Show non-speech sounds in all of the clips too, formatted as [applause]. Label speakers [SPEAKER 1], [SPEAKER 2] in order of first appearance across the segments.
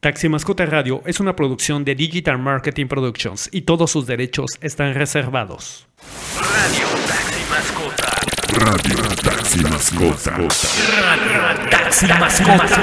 [SPEAKER 1] Taxi Mascota Radio es una producción de Digital Marketing Productions y todos sus derechos están reservados.
[SPEAKER 2] Radio Taxi Mascota.
[SPEAKER 3] Radio Taxi Mascota.
[SPEAKER 2] Radio Taxi Mascota.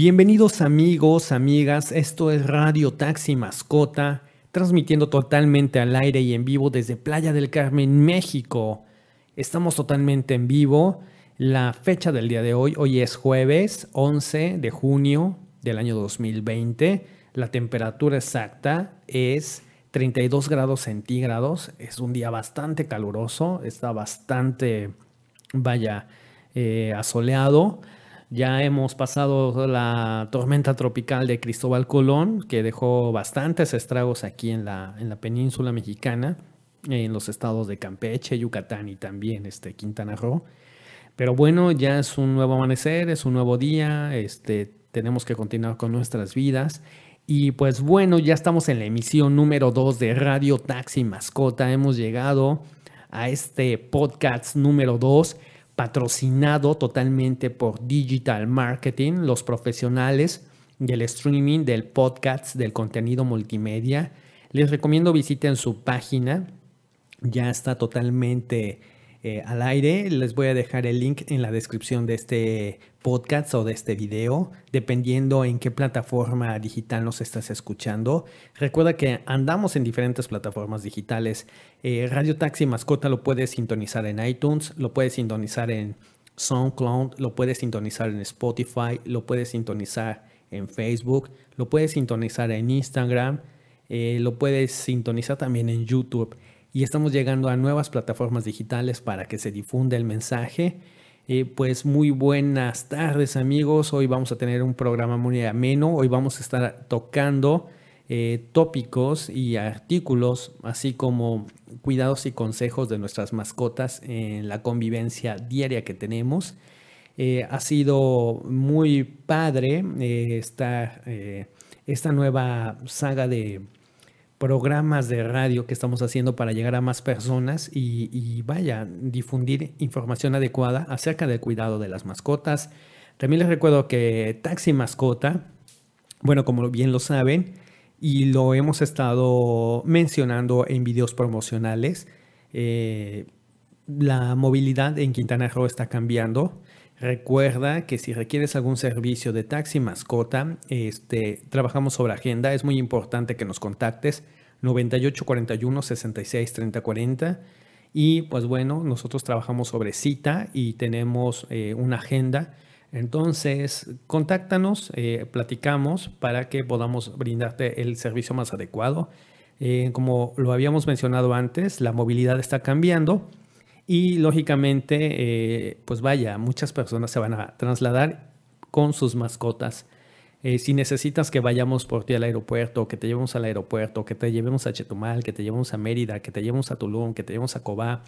[SPEAKER 1] Bienvenidos amigos, amigas, esto es Radio Taxi Mascota, transmitiendo totalmente al aire y en vivo desde Playa del Carmen, México. Estamos totalmente en vivo. La fecha del día de hoy, hoy es jueves 11 de junio del año 2020. La temperatura exacta es 32 grados centígrados. Es un día bastante caluroso, está bastante, vaya, eh, asoleado. Ya hemos pasado la tormenta tropical de Cristóbal Colón, que dejó bastantes estragos aquí en la, en la península mexicana, en los estados de Campeche, Yucatán y también este, Quintana Roo. Pero bueno, ya es un nuevo amanecer, es un nuevo día, este, tenemos que continuar con nuestras vidas. Y pues bueno, ya estamos en la emisión número 2 de Radio Taxi Mascota. Hemos llegado a este podcast número 2 patrocinado totalmente por Digital Marketing, los profesionales del streaming, del podcast, del contenido multimedia. Les recomiendo visiten su página, ya está totalmente eh, al aire. Les voy a dejar el link en la descripción de este podcast o de este video, dependiendo en qué plataforma digital nos estás escuchando. Recuerda que andamos en diferentes plataformas digitales. Eh, Radio Taxi Mascota lo puedes sintonizar en iTunes, lo puedes sintonizar en SoundCloud, lo puedes sintonizar en Spotify, lo puedes sintonizar en Facebook, lo puedes sintonizar en Instagram, eh, lo puedes sintonizar también en YouTube y estamos llegando a nuevas plataformas digitales para que se difunda el mensaje. Eh, pues muy buenas tardes amigos, hoy vamos a tener un programa muy ameno, hoy vamos a estar tocando eh, tópicos y artículos, así como cuidados y consejos de nuestras mascotas en la convivencia diaria que tenemos. Eh, ha sido muy padre esta, esta nueva saga de programas de radio que estamos haciendo para llegar a más personas y, vaya, difundir información adecuada acerca del cuidado de las mascotas. También les recuerdo que Taxi Mascota, bueno, como bien lo saben, y lo hemos estado mencionando en videos promocionales, eh, la movilidad en Quintana Roo está cambiando. Recuerda que si requieres algún servicio de taxi mascota, este, trabajamos sobre agenda. Es muy importante que nos contactes 9841 66 30 40. Y pues bueno, nosotros trabajamos sobre cita y tenemos eh, una agenda. Entonces, contáctanos, eh, platicamos para que podamos brindarte el servicio más adecuado. Eh, como lo habíamos mencionado antes, la movilidad está cambiando y lógicamente, eh, pues vaya, muchas personas se van a trasladar con sus mascotas. Eh, si necesitas que vayamos por ti al aeropuerto, que te llevemos al aeropuerto, que te llevemos a Chetumal, que te llevemos a Mérida, que te llevemos a Tulum, que te llevemos a Cobá,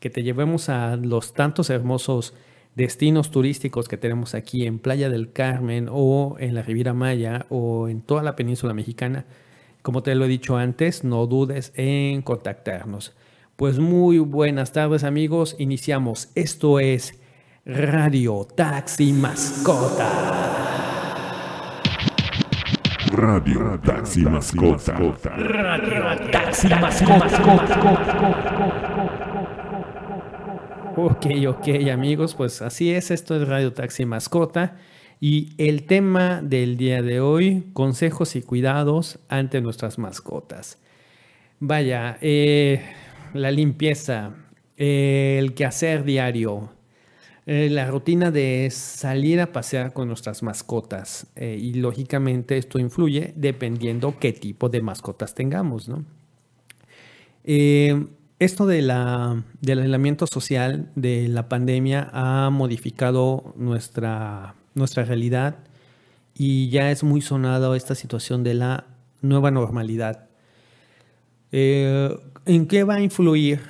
[SPEAKER 1] que te llevemos a los tantos hermosos destinos turísticos que tenemos aquí en Playa del Carmen o en la Riviera Maya o en toda la península mexicana, como te lo he dicho antes, no dudes en contactarnos. Pues muy buenas tardes amigos, iniciamos. Esto es Radio Taxi Mascota.
[SPEAKER 3] Radio Taxi Mascota.
[SPEAKER 2] Radio Taxi Mascota.
[SPEAKER 1] Ok, ok, amigos, pues así es, esto es Radio Taxi Mascota y el tema del día de hoy, consejos y cuidados ante nuestras mascotas. Vaya, eh, la limpieza, el quehacer diario, eh, la rutina de salir a pasear con nuestras mascotas eh, y lógicamente esto influye dependiendo qué tipo de mascotas tengamos, ¿no? Eh, esto de la, del aislamiento social de la pandemia ha modificado nuestra, nuestra realidad y ya es muy sonado esta situación de la nueva normalidad. ¿En qué va a influir?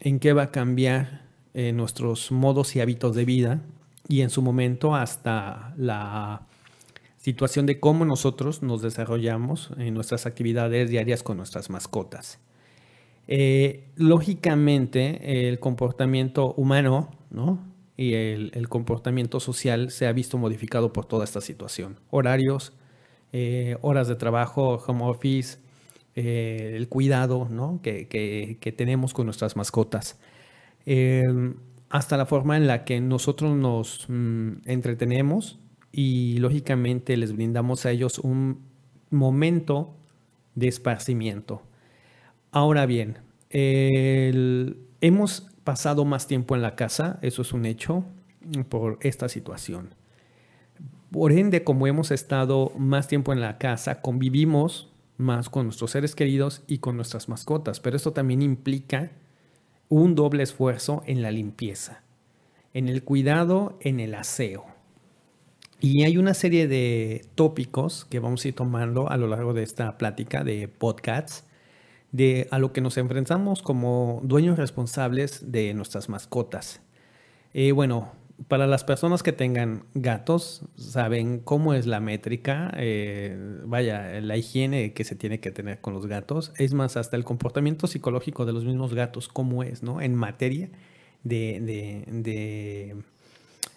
[SPEAKER 1] ¿En qué va a cambiar eh, nuestros modos y hábitos de vida? Y en su momento hasta la situación de cómo nosotros nos desarrollamos en nuestras actividades diarias con nuestras mascotas. Eh, lógicamente, el comportamiento humano ¿no? y el, comportamiento social se ha visto modificado por toda esta situación. Horarios, eh, horas de trabajo, home office, eh, el cuidado ¿no? que, que, tenemos con nuestras mascotas. Eh, hasta la forma en la que nosotros nos mm, entretenemos y lógicamente les brindamos a ellos un momento de esparcimiento. Ahora bien, hemos pasado más tiempo en la casa, eso es un hecho, por esta situación. Por ende, como hemos estado más tiempo en la casa, convivimos más con nuestros seres queridos y con nuestras mascotas, pero esto también implica un doble esfuerzo en la limpieza, en el cuidado, en el aseo. Y hay una serie de tópicos que vamos a ir tomando a lo largo de esta plática de podcasts de a lo que nos enfrentamos como dueños responsables de nuestras mascotas. Eh, bueno, para las personas que tengan gatos, saben cómo es la métrica, eh, vaya, la higiene que se tiene que tener con los gatos. Es más, hasta el comportamiento psicológico de los mismos gatos, cómo es, ¿no? En materia de, de, de,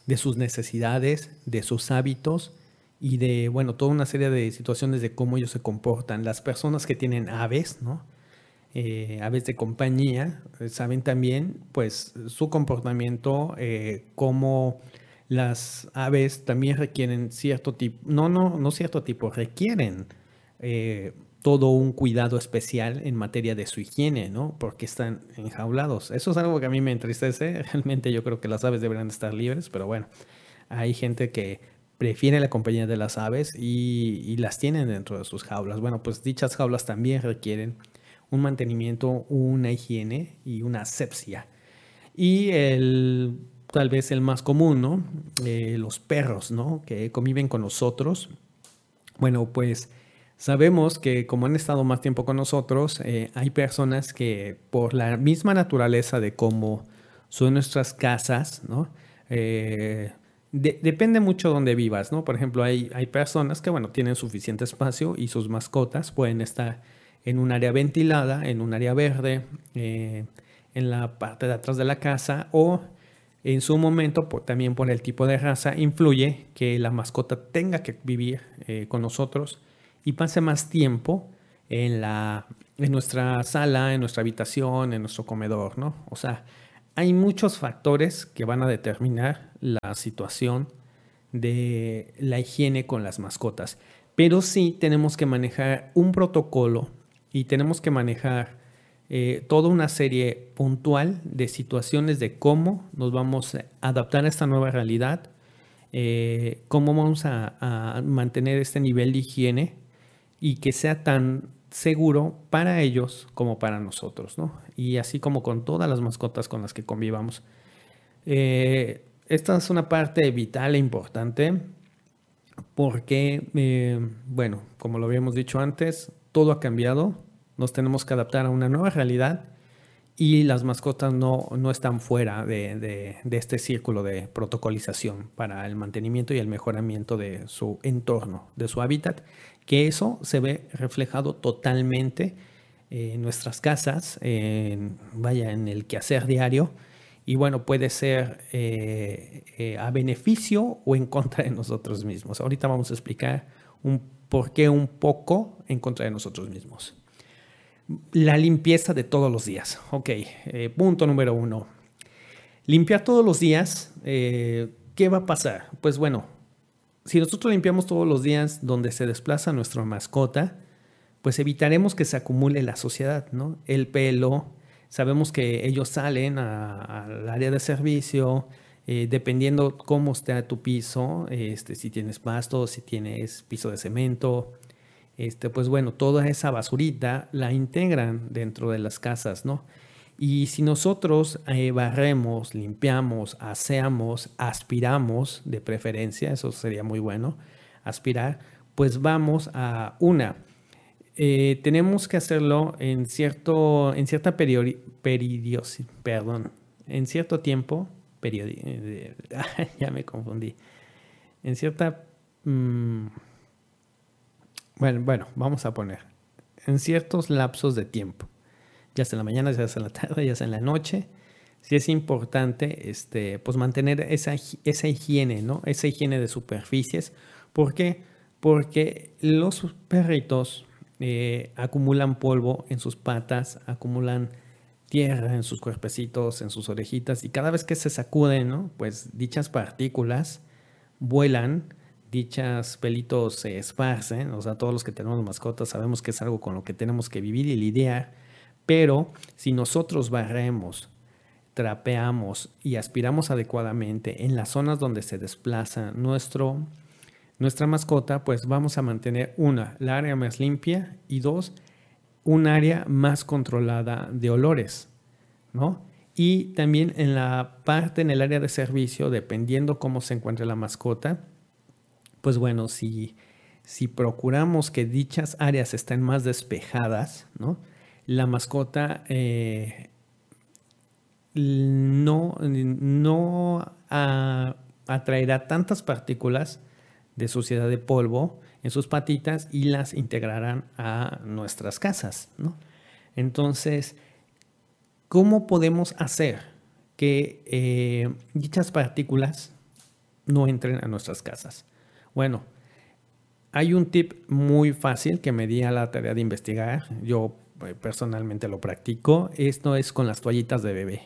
[SPEAKER 1] de sus necesidades, de sus hábitos y de, bueno, toda una serie de situaciones de cómo ellos se comportan. Las personas que tienen aves, ¿no? Eh, aves de compañía, eh, saben también pues su comportamiento, eh, cómo las aves también requieren cierto tipo, no, no, no cierto tipo, requieren eh, todo un cuidado especial en materia de su higiene, ¿no? Porque están enjaulados. Eso es algo que a mí me entristece. [laughs] Realmente yo creo que las aves deberían estar libres, pero bueno, hay gente que prefiere la compañía de las aves y, y las tienen dentro de sus jaulas. Bueno, pues dichas jaulas también requieren un mantenimiento, una higiene y una asepsia. Y el, tal vez el más común, ¿no? Eh, los perros, ¿no? Que conviven con nosotros. Bueno, pues sabemos que como han estado más tiempo con nosotros, eh, hay personas que por la misma naturaleza de cómo son nuestras casas, ¿no? Eh, de, depende mucho de dónde vivas, ¿no? Por ejemplo, hay, hay personas que, bueno, tienen suficiente espacio y sus mascotas pueden estar en un área ventilada, en un área verde, eh, en la parte de atrás de la casa o en su momento también por el tipo de raza influye que la mascota tenga que vivir eh, con nosotros y pase más tiempo en, la, en nuestra sala, en nuestra habitación, en nuestro comedor, ¿no? O sea, hay muchos factores que van a determinar la situación de la higiene con las mascotas, pero sí tenemos que manejar un protocolo y tenemos que manejar eh, toda una serie puntual de situaciones de cómo nos vamos a adaptar a esta nueva realidad, eh, cómo vamos a, mantener este nivel de higiene y que sea tan seguro para ellos como para nosotros, ¿no? Y así como con todas las mascotas con las que convivamos. Eh, esta es una parte vital e importante porque, bueno, como lo habíamos dicho antes, todo ha cambiado, nos tenemos que adaptar a una nueva realidad y las mascotas no, no están fuera de, de, este círculo de protocolización para el mantenimiento y el mejoramiento de su entorno, de su hábitat, que eso se ve reflejado totalmente en nuestras casas, en, vaya, en el quehacer diario, y bueno, puede ser eh, eh, a beneficio o en contra de nosotros mismos. Ahorita vamos a explicar un por qué un poco en contra de nosotros mismos. La limpieza de todos los días. Ok, eh, punto número uno. limpiar todos los días, eh, ¿qué va a pasar? Pues bueno, si nosotros limpiamos todos los días donde se desplaza nuestra mascota, pues evitaremos que se acumule la suciedad, ¿no? El pelo, sabemos que ellos salen al área de servicio, eh, dependiendo cómo está tu piso, este, si tienes pasto, si tienes piso de cemento, este, pues bueno, toda esa basurita la integran dentro de las casas, ¿no? Y si nosotros eh, barremos, limpiamos, aseamos, aspiramos, de preferencia, eso sería muy bueno, aspirar, pues vamos a una. eh, tenemos que hacerlo en cierto, en cierta periodi, peridiosi- perdón, en cierto tiempo, eh, [laughs] ya me confundí, en cierta, mm, bueno, bueno, vamos a poner, en ciertos lapsos de tiempo ya sea en la mañana, ya sea en la tarde, ya sea en la noche. Sí es importante este, pues mantener esa, esa higiene, ¿no? Esa higiene de superficies. ¿Por qué? Porque los perritos eh, acumulan polvo en sus patas, acumulan tierra en sus cuerpecitos, en sus orejitas, y cada vez que se sacuden, ¿no? Pues dichas partículas vuelan, dichas pelitos se esparcen, o sea, todos los que tenemos mascotas sabemos que es algo con lo que tenemos que vivir y lidiar, pero si nosotros barremos, trapeamos y aspiramos adecuadamente en las zonas donde se desplaza nuestro, nuestra mascota, pues vamos a mantener una, la área más limpia y dos, un área más controlada de olores, ¿no? Y también en la parte, en el área de servicio, dependiendo cómo se encuentre la mascota, pues bueno, si, si procuramos que dichas áreas estén más despejadas, ¿no? La mascota eh, no, no atraerá tantas partículas de suciedad de polvo en sus patitas y las integrarán a nuestras casas, ¿no? Entonces, ¿cómo podemos hacer que eh, dichas partículas no entren a nuestras casas? Bueno, hay un tip muy fácil que me di a la tarea de investigar. Yo eh, personalmente lo practico. Esto es con las toallitas de bebé.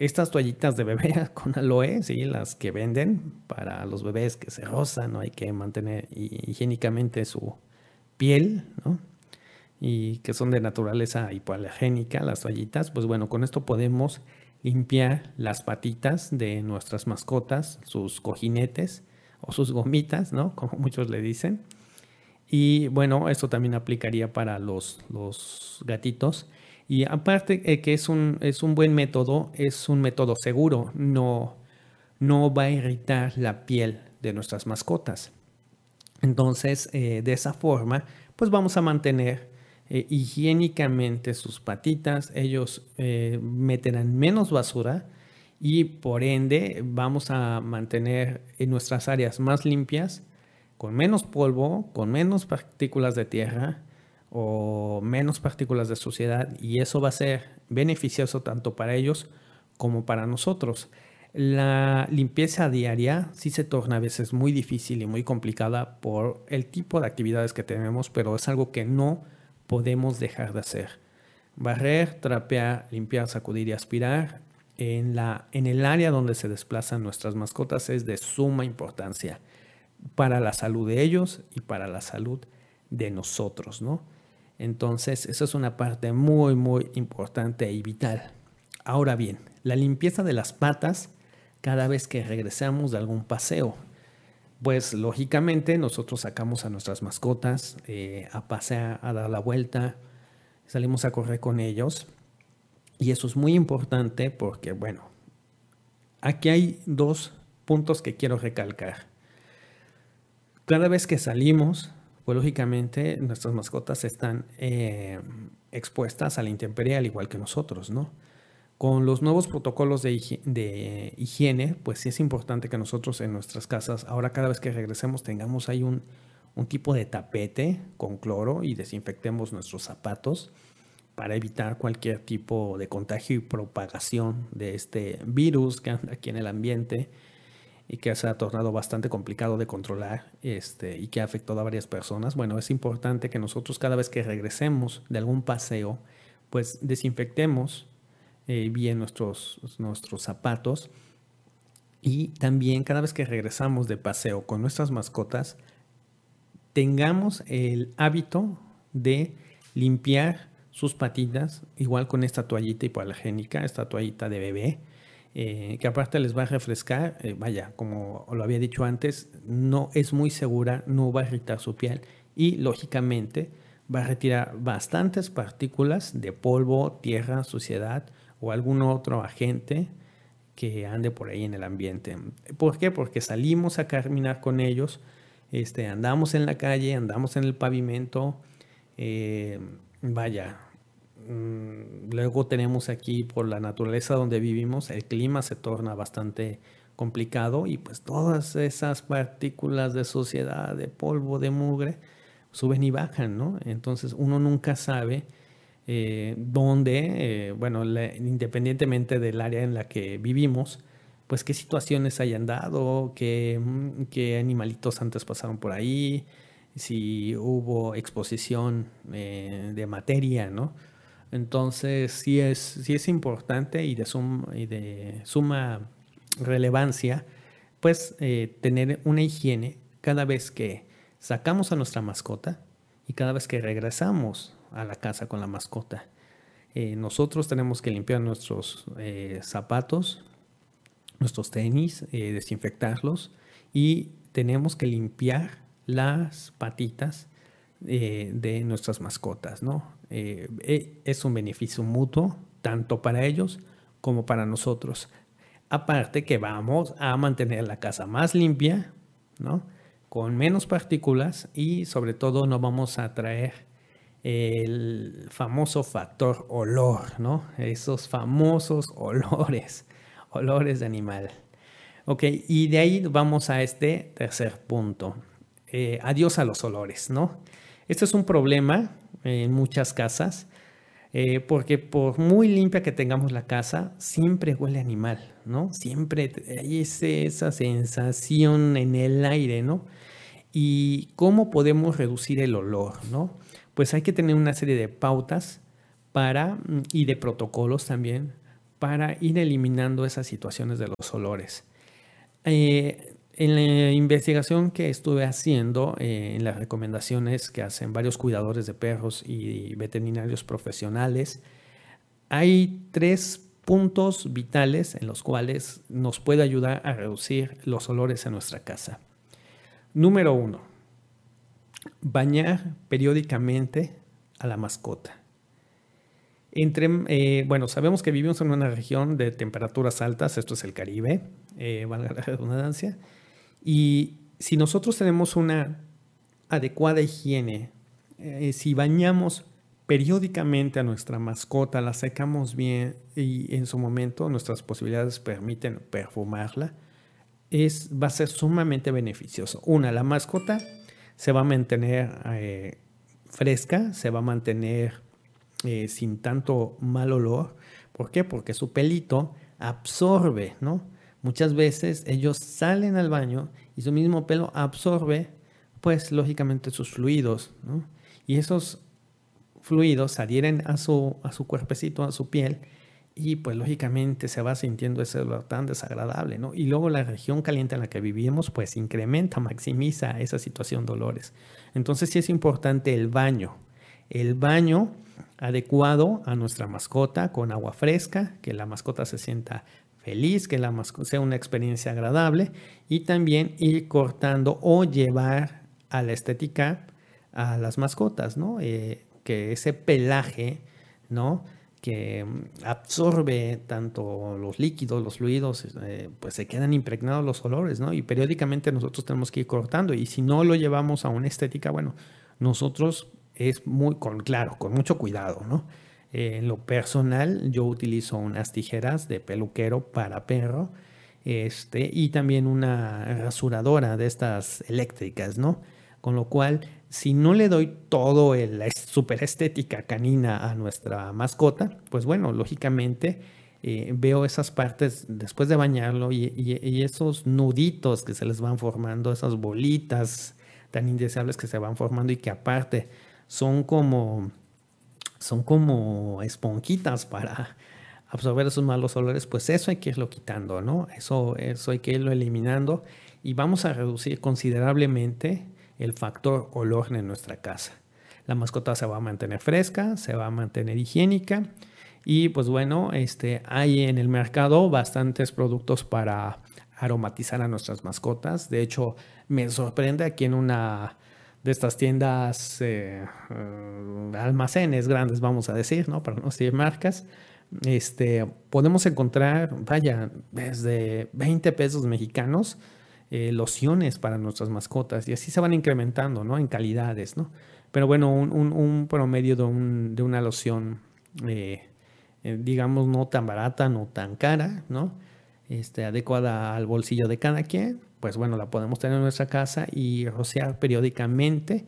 [SPEAKER 1] Estas toallitas de bebé [laughs] con aloe, sí, las que venden para los bebés que se rozan, ¿no? Hay que mantener hi- higiénicamente su piel, ¿no? Y que son de naturaleza hipoalergénica, las toallitas. Pues bueno, con esto podemos limpiar las patitas de nuestras mascotas, sus cojinetes o sus gomitas, ¿no? [laughs] Como muchos le dicen. Y bueno, esto también aplicaría para los, los gatitos. Y aparte eh, que es un, es un buen método, es un método seguro, no, no va a irritar la piel de nuestras mascotas. Entonces, eh, de esa forma, pues vamos a mantener eh, higiénicamente sus patitas, ellos eh, meterán menos basura y por ende vamos a mantener en nuestras áreas más limpias, con menos polvo, con menos partículas de tierra o menos partículas de suciedad y eso va a ser beneficioso tanto para ellos como para nosotros. La limpieza diaria sí se torna a veces muy difícil y muy complicada por el tipo de actividades que tenemos, pero es algo que no podemos dejar de hacer. Barrer, trapear, limpiar, sacudir y aspirar en, la, en el área donde se desplazan nuestras mascotas es de suma importancia para la salud de ellos y para la salud de nosotros, ¿no? Entonces, eso es una parte muy, muy importante y vital. Ahora bien, la limpieza de las patas cada vez que regresamos de algún paseo. Pues lógicamente nosotros sacamos a nuestras mascotas eh, a pasear, a dar la vuelta, salimos a correr con ellos. Y eso es muy importante porque, bueno, aquí hay dos puntos que quiero recalcar. Cada vez que salimos, pues lógicamente nuestras mascotas están eh, expuestas a la intemperie al igual que nosotros, ¿no? Con los nuevos protocolos de, higi- de higiene, pues sí es importante que nosotros en nuestras casas, ahora cada vez que regresemos, tengamos ahí un, un tipo de tapete con cloro y desinfectemos nuestros zapatos para evitar cualquier tipo de contagio y propagación de este virus que anda aquí en el ambiente y que se ha tornado bastante complicado de controlar este, y que ha afectado a varias personas. Bueno, es importante que nosotros cada vez que regresemos de algún paseo, pues desinfectemos eh, bien nuestros, nuestros zapatos. Y también cada vez que regresamos de paseo con nuestras mascotas, tengamos el hábito de limpiar sus patitas, igual con esta toallita hipoalergénica, esta toallita de bebé, eh, que aparte les va a refrescar, eh, vaya, como lo había dicho antes, no es muy segura, no va a irritar su piel y lógicamente va a retirar bastantes partículas de polvo, tierra, suciedad o algún otro agente que ande por ahí en el ambiente. ¿Por qué? Porque salimos a caminar con ellos, este, andamos en la calle, andamos en el pavimento, eh, vaya, luego tenemos aquí por la naturaleza donde vivimos, el clima se torna bastante complicado y pues todas esas partículas de suciedad, de polvo, de mugre, suben y bajan, ¿no? Entonces uno nunca sabe eh, dónde, eh, bueno, independientemente del área en la que vivimos, pues qué situaciones hayan dado, qué, mm, qué animalitos antes pasaron por ahí, si hubo exposición eh, de materia, ¿no? Entonces sí es, sí es importante y de, suma relevancia, pues tener una higiene cada vez que sacamos a nuestra mascota y cada vez que regresamos a la casa con la mascota. Eh, nosotros tenemos que limpiar nuestros eh, zapatos, nuestros tenis, eh, desinfectarlos y tenemos que limpiar las patitas de nuestras mascotas. ¿no? Es un beneficio mutuo tanto para ellos como para nosotros. Aparte que vamos a mantener la casa más limpia, ¿no? con menos partículas y sobre todo no vamos a traer el famoso factor olor, ¿no? Esos famosos [laughs] olores, olores de animal. Ok, y de ahí vamos a este tercer punto. Eh, adiós a los olores, ¿no? Este es un problema en muchas casas, eh, porque por muy limpia que tengamos la casa, siempre huele animal, ¿no? Siempre hay esa sensación en el aire, ¿no? ¿Y cómo podemos reducir el olor? ¿no? Pues hay que tener una serie de pautas para, mm, y de protocolos también para ir eliminando esas situaciones de los olores. Eh, en la investigación que estuve haciendo, eh, en las recomendaciones que hacen varios cuidadores de perros y veterinarios profesionales, hay tres puntos vitales en los cuales nos puede ayudar a reducir los olores en nuestra casa. Número uno, bañar periódicamente a la mascota. Entre, eh, bueno, sabemos que vivimos en una región de temperaturas altas, esto es el Caribe, eh, valga la redundancia, y si nosotros tenemos una adecuada higiene, eh, si bañamos periódicamente a nuestra mascota, la secamos bien y en su momento nuestras posibilidades permiten perfumarla, es, va a ser sumamente beneficioso. Una, la mascota se va a mantener eh, fresca, se va a mantener eh, sin tanto mal olor. ¿Por qué? Porque su pelito absorbe, ¿no? Muchas veces ellos salen al baño y su mismo pelo absorbe, pues lógicamente sus fluidos, ¿no? Y esos fluidos adhieren a su, a su cuerpecito, a su piel, y pues lógicamente se va sintiendo ese olor tan desagradable, ¿no? Y luego la región caliente en la que vivimos pues incrementa, maximiza esa situación de olores. Entonces sí es importante el baño, el baño adecuado a nuestra mascota con agua fresca, que la mascota se sienta feliz, que la sea una experiencia agradable y también ir cortando o llevar a la estética a las mascotas, ¿no? Eh, que ese pelaje, ¿no? que mm, absorbe tanto los líquidos, los fluidos, eh, pues se quedan impregnados los olores, ¿no? Y periódicamente nosotros tenemos que ir cortando y si no lo llevamos a una estética, bueno, nosotros es muy, con, claro, con mucho cuidado, ¿no? Eh, en lo personal, yo utilizo unas tijeras de peluquero para perro, este, y también una rasuradora de estas eléctricas, ¿no? Con lo cual, si no le doy todo la super estética canina a nuestra mascota, pues bueno, lógicamente eh, veo esas partes después de bañarlo y, esos nuditos que se les van formando, esas bolitas tan indeseables que se van formando y que aparte son como, son como esponjitas para absorber esos malos olores, pues eso hay que irlo quitando, ¿no? Eso, eso hay que irlo eliminando y vamos a reducir considerablemente el factor olor en nuestra casa. La mascota se va a mantener fresca, se va a mantener higiénica y pues bueno, este, hay en el mercado bastantes productos para aromatizar a nuestras mascotas. De hecho, me sorprende aquí en una de estas tiendas, eh, eh, almacenes grandes, vamos a decir, ¿no? Para no decir marcas, este, podemos encontrar, vaya, desde 20 pesos mexicanos, eh, lociones para nuestras mascotas y así se van incrementando, ¿no? En calidades, ¿no? Pero bueno, un, promedio de, de, una loción, digamos, no tan barata, no tan cara, ¿no? Este, adecuada al bolsillo de cada quien, pues bueno, la podemos tener en nuestra casa y rociar periódicamente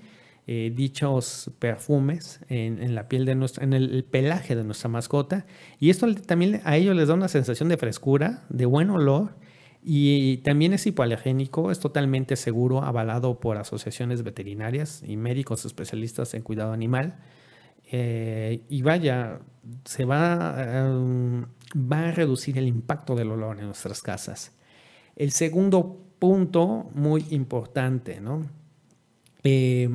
[SPEAKER 1] eh, dichos perfumes en, la piel de nuestra, en el, pelaje de nuestra mascota. Y esto también a ellos les da una sensación de frescura, de buen olor. Y también es hipoalergénico, es totalmente seguro, avalado por asociaciones veterinarias y médicos especialistas en cuidado animal. Eh, y vaya, se va, em, va a reducir el impacto del olor en nuestras casas. El segundo punto muy importante, ¿no? Eh,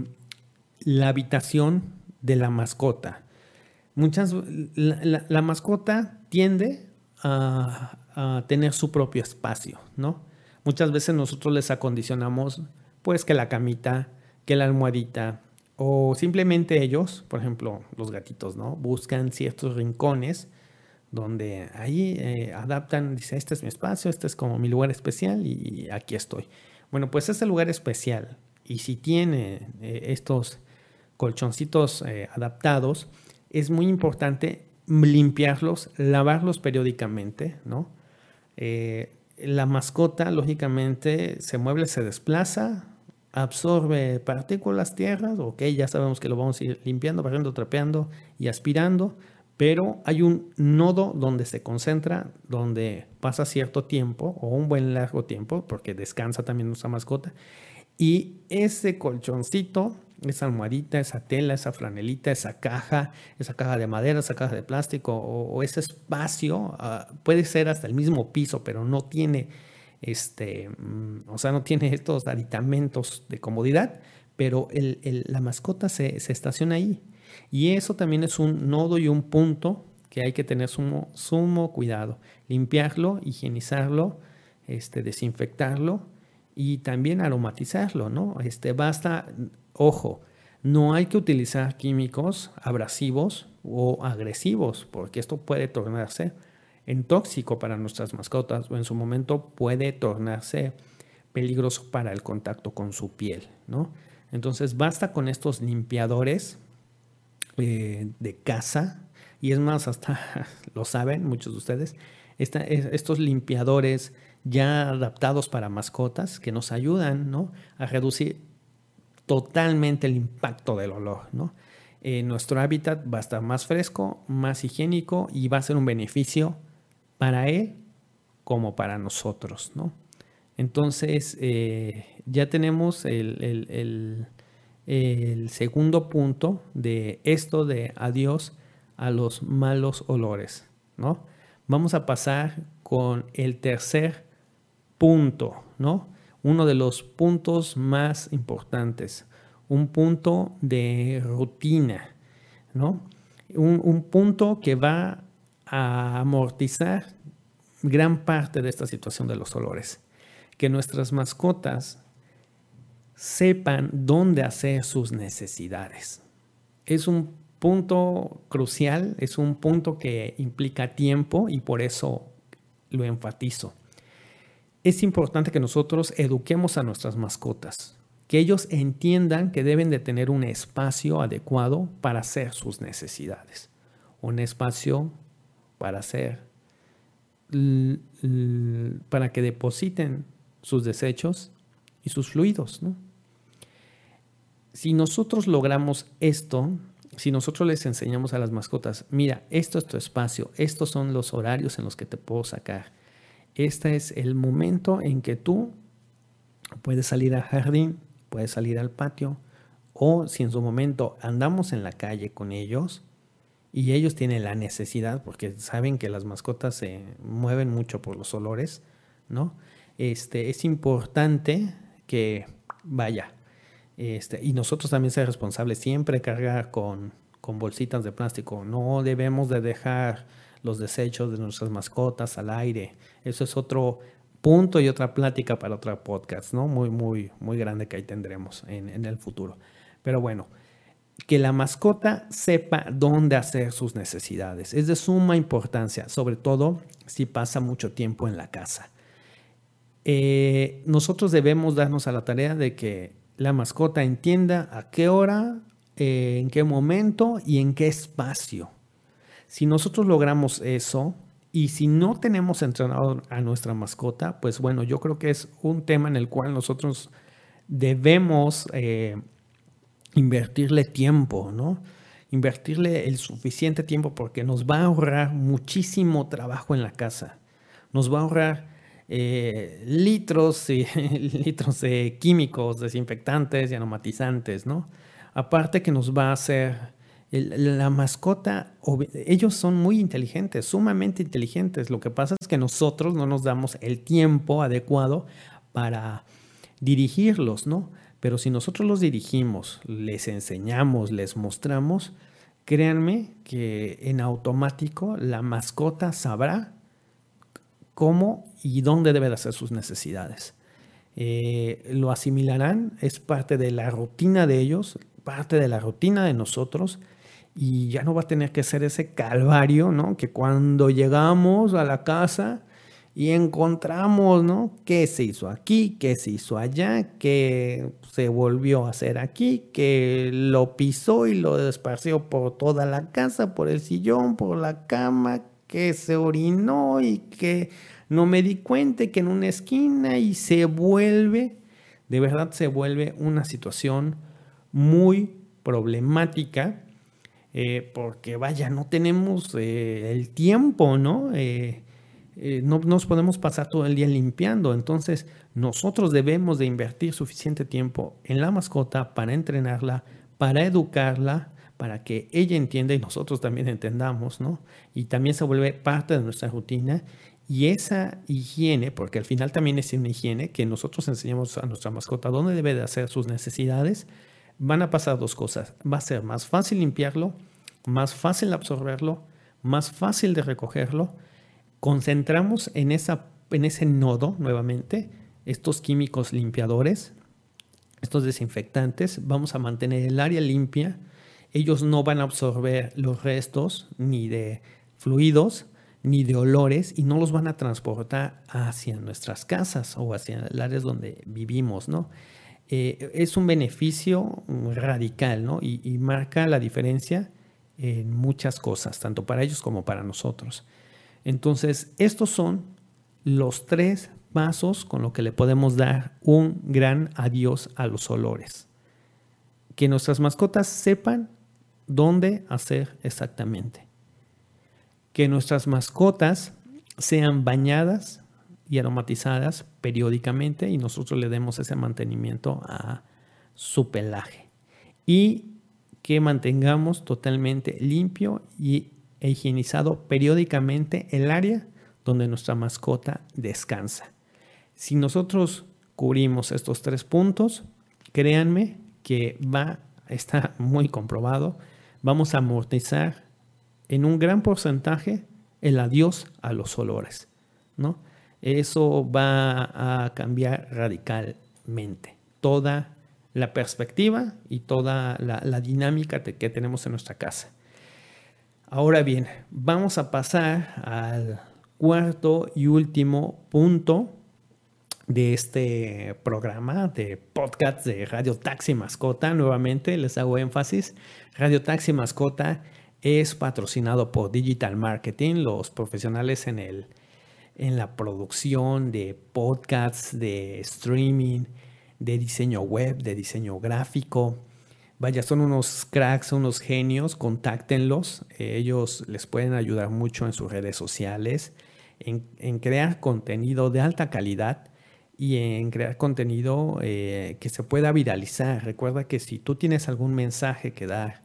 [SPEAKER 1] la habitación de la mascota. Muchas, la, mascota tiende a, a, tener su propio espacio, ¿no? Muchas veces nosotros les acondicionamos, pues, que la camita, que la almohadita, o simplemente ellos, por ejemplo, los gatitos, ¿no? Buscan ciertos rincones donde ahí eh, adaptan, dice, este es mi espacio, este es como mi lugar especial y aquí estoy. Bueno, pues ese lugar especial y si tiene eh, estos colchoncitos eh, adaptados, es muy importante limpiarlos, lavarlos periódicamente, ¿no? la mascota, lógicamente, se mueve, se desplaza, absorbe partículas, tierras, ok, ya sabemos que lo vamos a ir limpiando, barriendo, trapeando y aspirando, pero hay un nodo donde se concentra, donde pasa cierto tiempo o un buen largo tiempo, porque descansa también nuestra mascota, y ese colchoncito, esa almohadita, esa tela, esa franelita, esa caja, esa caja de madera, esa caja de plástico o, ese espacio, ah, puede ser hasta el mismo piso, pero no tiene, este, mm, o sea, no tiene estos aditamentos de comodidad, pero la mascota se, se estaciona ahí. Y eso también es un nodo y un punto que hay que tener sumo, sumo cuidado. Limpiarlo, higienizarlo, este, desinfectarlo y también aromatizarlo, ¿no? Este, basta, ojo, no hay que utilizar químicos abrasivos o agresivos, porque esto puede tornarse en tóxico para nuestras mascotas o en su momento puede tornarse peligroso para el contacto con su piel, ¿no? Entonces basta con estos limpiadores eh, de casa, y es más, hasta [laughs] lo saben muchos de ustedes, estos limpiadores ya adaptados para mascotas que nos ayudan ¿no? a reducir totalmente el impacto del olor. ¿no? Eh, nuestro hábitat va a estar más fresco, más higiénico y va a ser un beneficio para él como para nosotros. ¿no? Entonces, eh, ya tenemos el el segundo punto de esto de adiós a los malos olores, ¿no? Vamos a pasar con el tercer punto, ¿no? Uno de los puntos más importantes, un punto de rutina, ¿no? Un, un punto que va a amortizar gran parte de esta situación de los olores. Que nuestras mascotas sepan dónde hacer sus necesidades. Es un punto crucial, es un punto que implica tiempo y por eso lo enfatizo. Es importante que nosotros eduquemos a nuestras mascotas, que ellos entiendan que deben de tener un espacio adecuado para hacer sus necesidades, un espacio para hacer, para que depositen sus desechos y sus fluidos, ¿no? Si nosotros logramos esto, si nosotros les enseñamos a las mascotas, mira, esto es tu espacio, estos son los horarios en los que te puedo sacar, este es el momento en que tú puedes salir al jardín, puedes salir al patio, o si en su momento andamos en la calle con ellos y ellos tienen la necesidad, porque saben que las mascotas se mueven mucho por los olores, ¿no? Este, es importante que vaya, este, y nosotros también ser responsables, siempre cargar con, con bolsitas de plástico, no debemos de dejar los desechos de nuestras mascotas al aire, eso es otro punto y otra plática para otra podcast, ¿no? Muy, muy, muy grande que ahí tendremos en, en el futuro. Pero bueno, que la mascota sepa dónde hacer sus necesidades. Es de suma importancia, sobre todo si pasa mucho tiempo en la casa. Eh, nosotros debemos darnos a la tarea de que la mascota entienda a qué hora, eh, en qué momento y en qué espacio. Si nosotros logramos eso y si no tenemos entrenado a nuestra mascota, pues bueno, yo creo que es un tema en el cual nosotros debemos eh, invertirle tiempo, ¿no? Invertirle el suficiente tiempo porque nos va a ahorrar muchísimo trabajo en la casa. Nos va a ahorrar eh, litros y [laughs] litros de químicos, desinfectantes y aromatizantes, ¿no? Aparte que nos va a hacer la mascota, ellos son muy inteligentes, sumamente inteligentes. Lo que pasa es que nosotros no nos damos el tiempo adecuado para dirigirlos, ¿no? Pero si nosotros los dirigimos, les enseñamos, les mostramos, créanme que en automático la mascota sabrá cómo y dónde debe de hacer sus necesidades. Eh, lo asimilarán, es parte de la rutina de ellos, parte de la rutina de nosotros y ya no va a tener que ser ese calvario, ¿no? Que cuando llegamos a la casa y encontramos, ¿no? ¿Qué se hizo aquí? ¿Qué se hizo allá? ¿Qué se volvió a hacer aquí? ¿Qué lo pisó y lo desparció por toda la casa, por el sillón, por la cama? ¿Qué se orinó y que no me di cuenta que en una esquina y se vuelve, de verdad se vuelve una situación muy problemática eh, porque vaya, no tenemos eh, el tiempo, ¿no? Eh, no nos podemos pasar todo el día limpiando. Entonces, nosotros debemos de invertir suficiente tiempo en la mascota para entrenarla, para educarla, para que ella entienda y nosotros también entendamos, ¿no? Y también se vuelve parte de nuestra rutina. Y esa higiene, porque al final también es una higiene que nosotros enseñamos a nuestra mascota dónde debe de hacer sus necesidades, van a pasar dos cosas. Va a ser más fácil limpiarlo, más fácil absorberlo, más fácil de recogerlo. Concentramos en, esa, en ese nodo nuevamente estos químicos limpiadores, estos desinfectantes, vamos a mantener el área limpia, ellos no van a absorber los restos ni de fluidos ni de olores y no los van a transportar hacia nuestras casas o hacia el áreas donde vivimos, ¿no? Eh, es un beneficio radical, ¿no? Y, y marca la diferencia en muchas cosas, tanto para ellos como para nosotros. Entonces, estos son los tres pasos con los que le podemos dar un gran adiós a los olores. Que nuestras mascotas sepan dónde hacer exactamente. Que nuestras mascotas sean bañadas y aromatizadas periódicamente y nosotros le demos ese mantenimiento a su pelaje. Y que mantengamos totalmente limpio y higienizado periódicamente el área donde nuestra mascota descansa. Si nosotros cubrimos estos tres puntos, créanme que va, está muy comprobado, vamos a amortizar en un gran porcentaje el adiós a los olores, ¿no? Eso va a cambiar radicalmente toda la perspectiva y toda la, la dinámica que tenemos en nuestra casa. Ahora bien, vamos a pasar al cuarto y último punto de este programa de podcast de Radio Taxi Mascota. Nuevamente les hago énfasis. Radio Taxi Mascota es patrocinado por Digital Marketing, los profesionales en, el, en la producción de podcasts, de streaming, de diseño web, de diseño gráfico, Vaya, son unos cracks, unos genios, contáctenlos. ellos les pueden ayudar mucho en sus redes sociales, en, crear contenido de alta calidad y en crear contenido eh, que se pueda viralizar. Recuerda que si tú tienes algún mensaje que dar,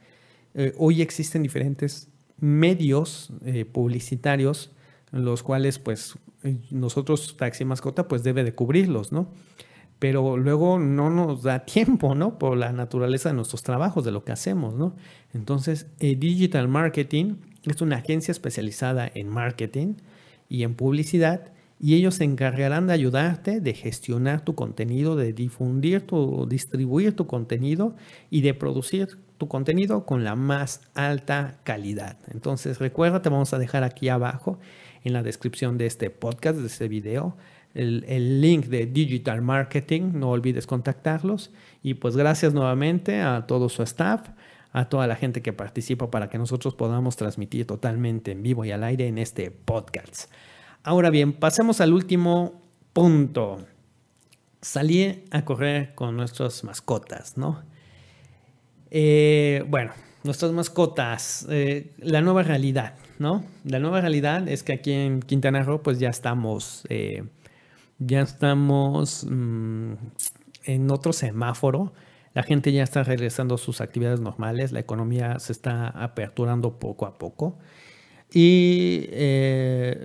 [SPEAKER 1] eh, hoy existen diferentes medios eh, publicitarios, los cuales pues nosotros Taxi Mascota pues debe de cubrirlos, ¿no? Pero luego no nos da [laughs] tiempo, ¿no? Por la naturaleza de nuestros trabajos, de lo que hacemos, ¿no? Entonces, eh, Digital Marketing es una agencia especializada en marketing y en publicidad y ellos se encargarán de ayudarte de gestionar tu contenido, de difundir tu, distribuir tu contenido y de producir tu contenido con la más alta calidad. Entonces recuerda, te vamos a dejar aquí abajo en la descripción de este podcast, de este video, el, el, link de Digital Marketing. No olvides contactarlos. Y pues gracias nuevamente a todo su staff, a toda la gente que participa para que nosotros podamos transmitir totalmente en vivo y al aire en este podcast. Ahora bien, pasemos al último punto. Salir a correr con nuestras mascotas, ¿no? Eh, bueno, nuestras mascotas, eh, la nueva realidad, ¿no? La nueva realidad es que aquí en Quintana Roo, pues ya estamos, eh, ya estamos mm, en otro semáforo. La gente ya está regresando a sus actividades normales, la economía se está aperturando poco a poco. Y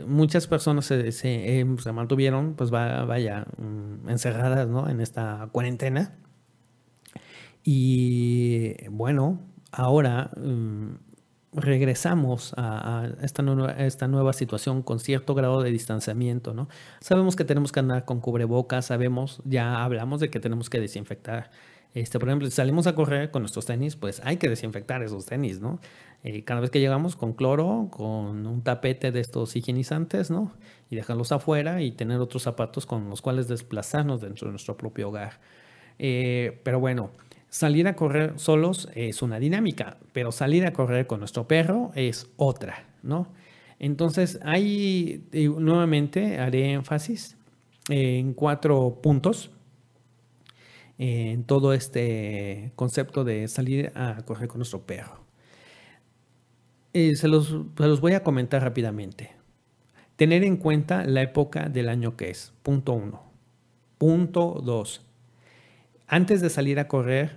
[SPEAKER 1] muchas personas se, mantuvieron, pues va, vaya, mm, encerradas ¿no? en esta cuarentena. Y bueno, ahora mm, regresamos a, esta, nueva, esta nueva situación con cierto grado de distanciamiento, ¿no? Sabemos que tenemos que andar con cubrebocas, sabemos, ya hablamos de que tenemos que desinfectar. Este, por ejemplo, si salimos a correr con nuestros tenis, pues hay que desinfectar esos tenis, ¿no? Eh, cada vez que llegamos con cloro, con un tapete de estos higienizantes, ¿no? Y dejarlos afuera y tener otros zapatos con los cuales desplazarnos dentro de nuestro propio hogar. Eh, pero bueno, salir a correr solos es una dinámica, pero salir a correr con nuestro perro es otra, ¿no? Entonces, ahí nuevamente haré énfasis en cuatro puntos en todo este concepto de salir a correr con nuestro perro. Eh, se, los, voy a comentar rápidamente. Tener en cuenta la época del año que es. Punto uno. Punto dos. Antes de salir a correr,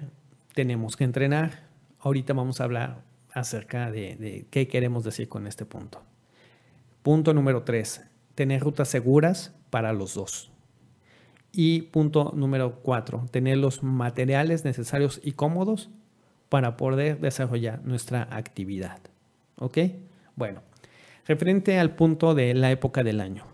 [SPEAKER 1] tenemos que entrenar. Ahorita vamos a hablar acerca de, qué queremos decir con este punto. Punto número tres. Tener rutas seguras para los dos. Y punto número cuatro, tener los materiales necesarios y cómodos para poder desarrollar nuestra actividad. ¿Ok? Bueno, referente al punto de la época del año.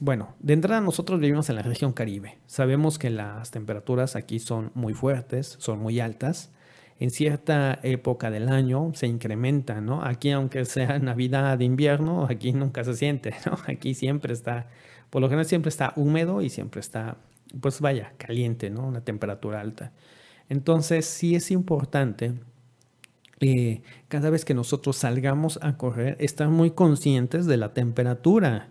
[SPEAKER 1] Bueno, de entrada nosotros vivimos en la región Caribe. Sabemos que las temperaturas aquí son muy fuertes, son muy altas. En cierta época del año se incrementan, ¿no? Aquí aunque sea [laughs] Navidad, invierno, aquí nunca se siente, ¿no? [laughs] Aquí siempre está por lo general siempre está húmedo y siempre está, pues vaya, caliente, ¿no? Una temperatura alta. Entonces sí es importante eh, cada vez que nosotros salgamos a correr, estar muy conscientes de la temperatura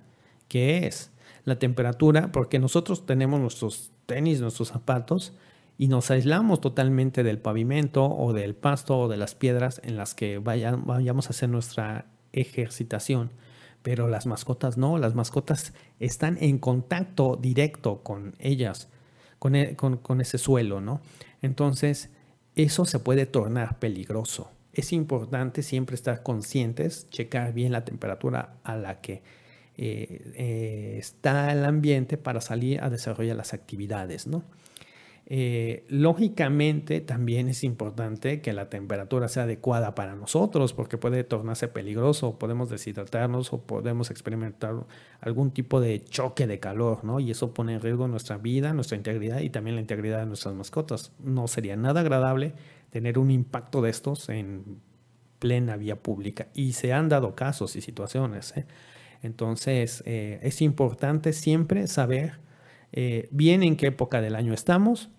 [SPEAKER 1] que es. La temperatura, porque nosotros tenemos nuestros tenis, nuestros zapatos, y nos aislamos totalmente del pavimento o del pasto o de las piedras en las que vayamos a hacer nuestra ejercitación pero las mascotas no, las mascotas están en contacto directo con ellas, con, e, con, con ese suelo, ¿no? Entonces, eso se puede tornar peligroso. Es importante siempre estar conscientes, checar bien la temperatura a la que eh, eh, está el ambiente para salir a desarrollar las actividades, ¿no? Eh, lógicamente también es importante que la temperatura sea adecuada para nosotros porque puede tornarse peligroso, podemos deshidratarnos o podemos experimentar algún tipo de choque de calor, ¿no? Y eso pone en riesgo nuestra vida, nuestra integridad y también la integridad de nuestras mascotas. No sería nada agradable tener un impacto de estos en plena vía pública y se han dado casos y situaciones. Entonces eh, es importante siempre saber bien en qué época del año estamos,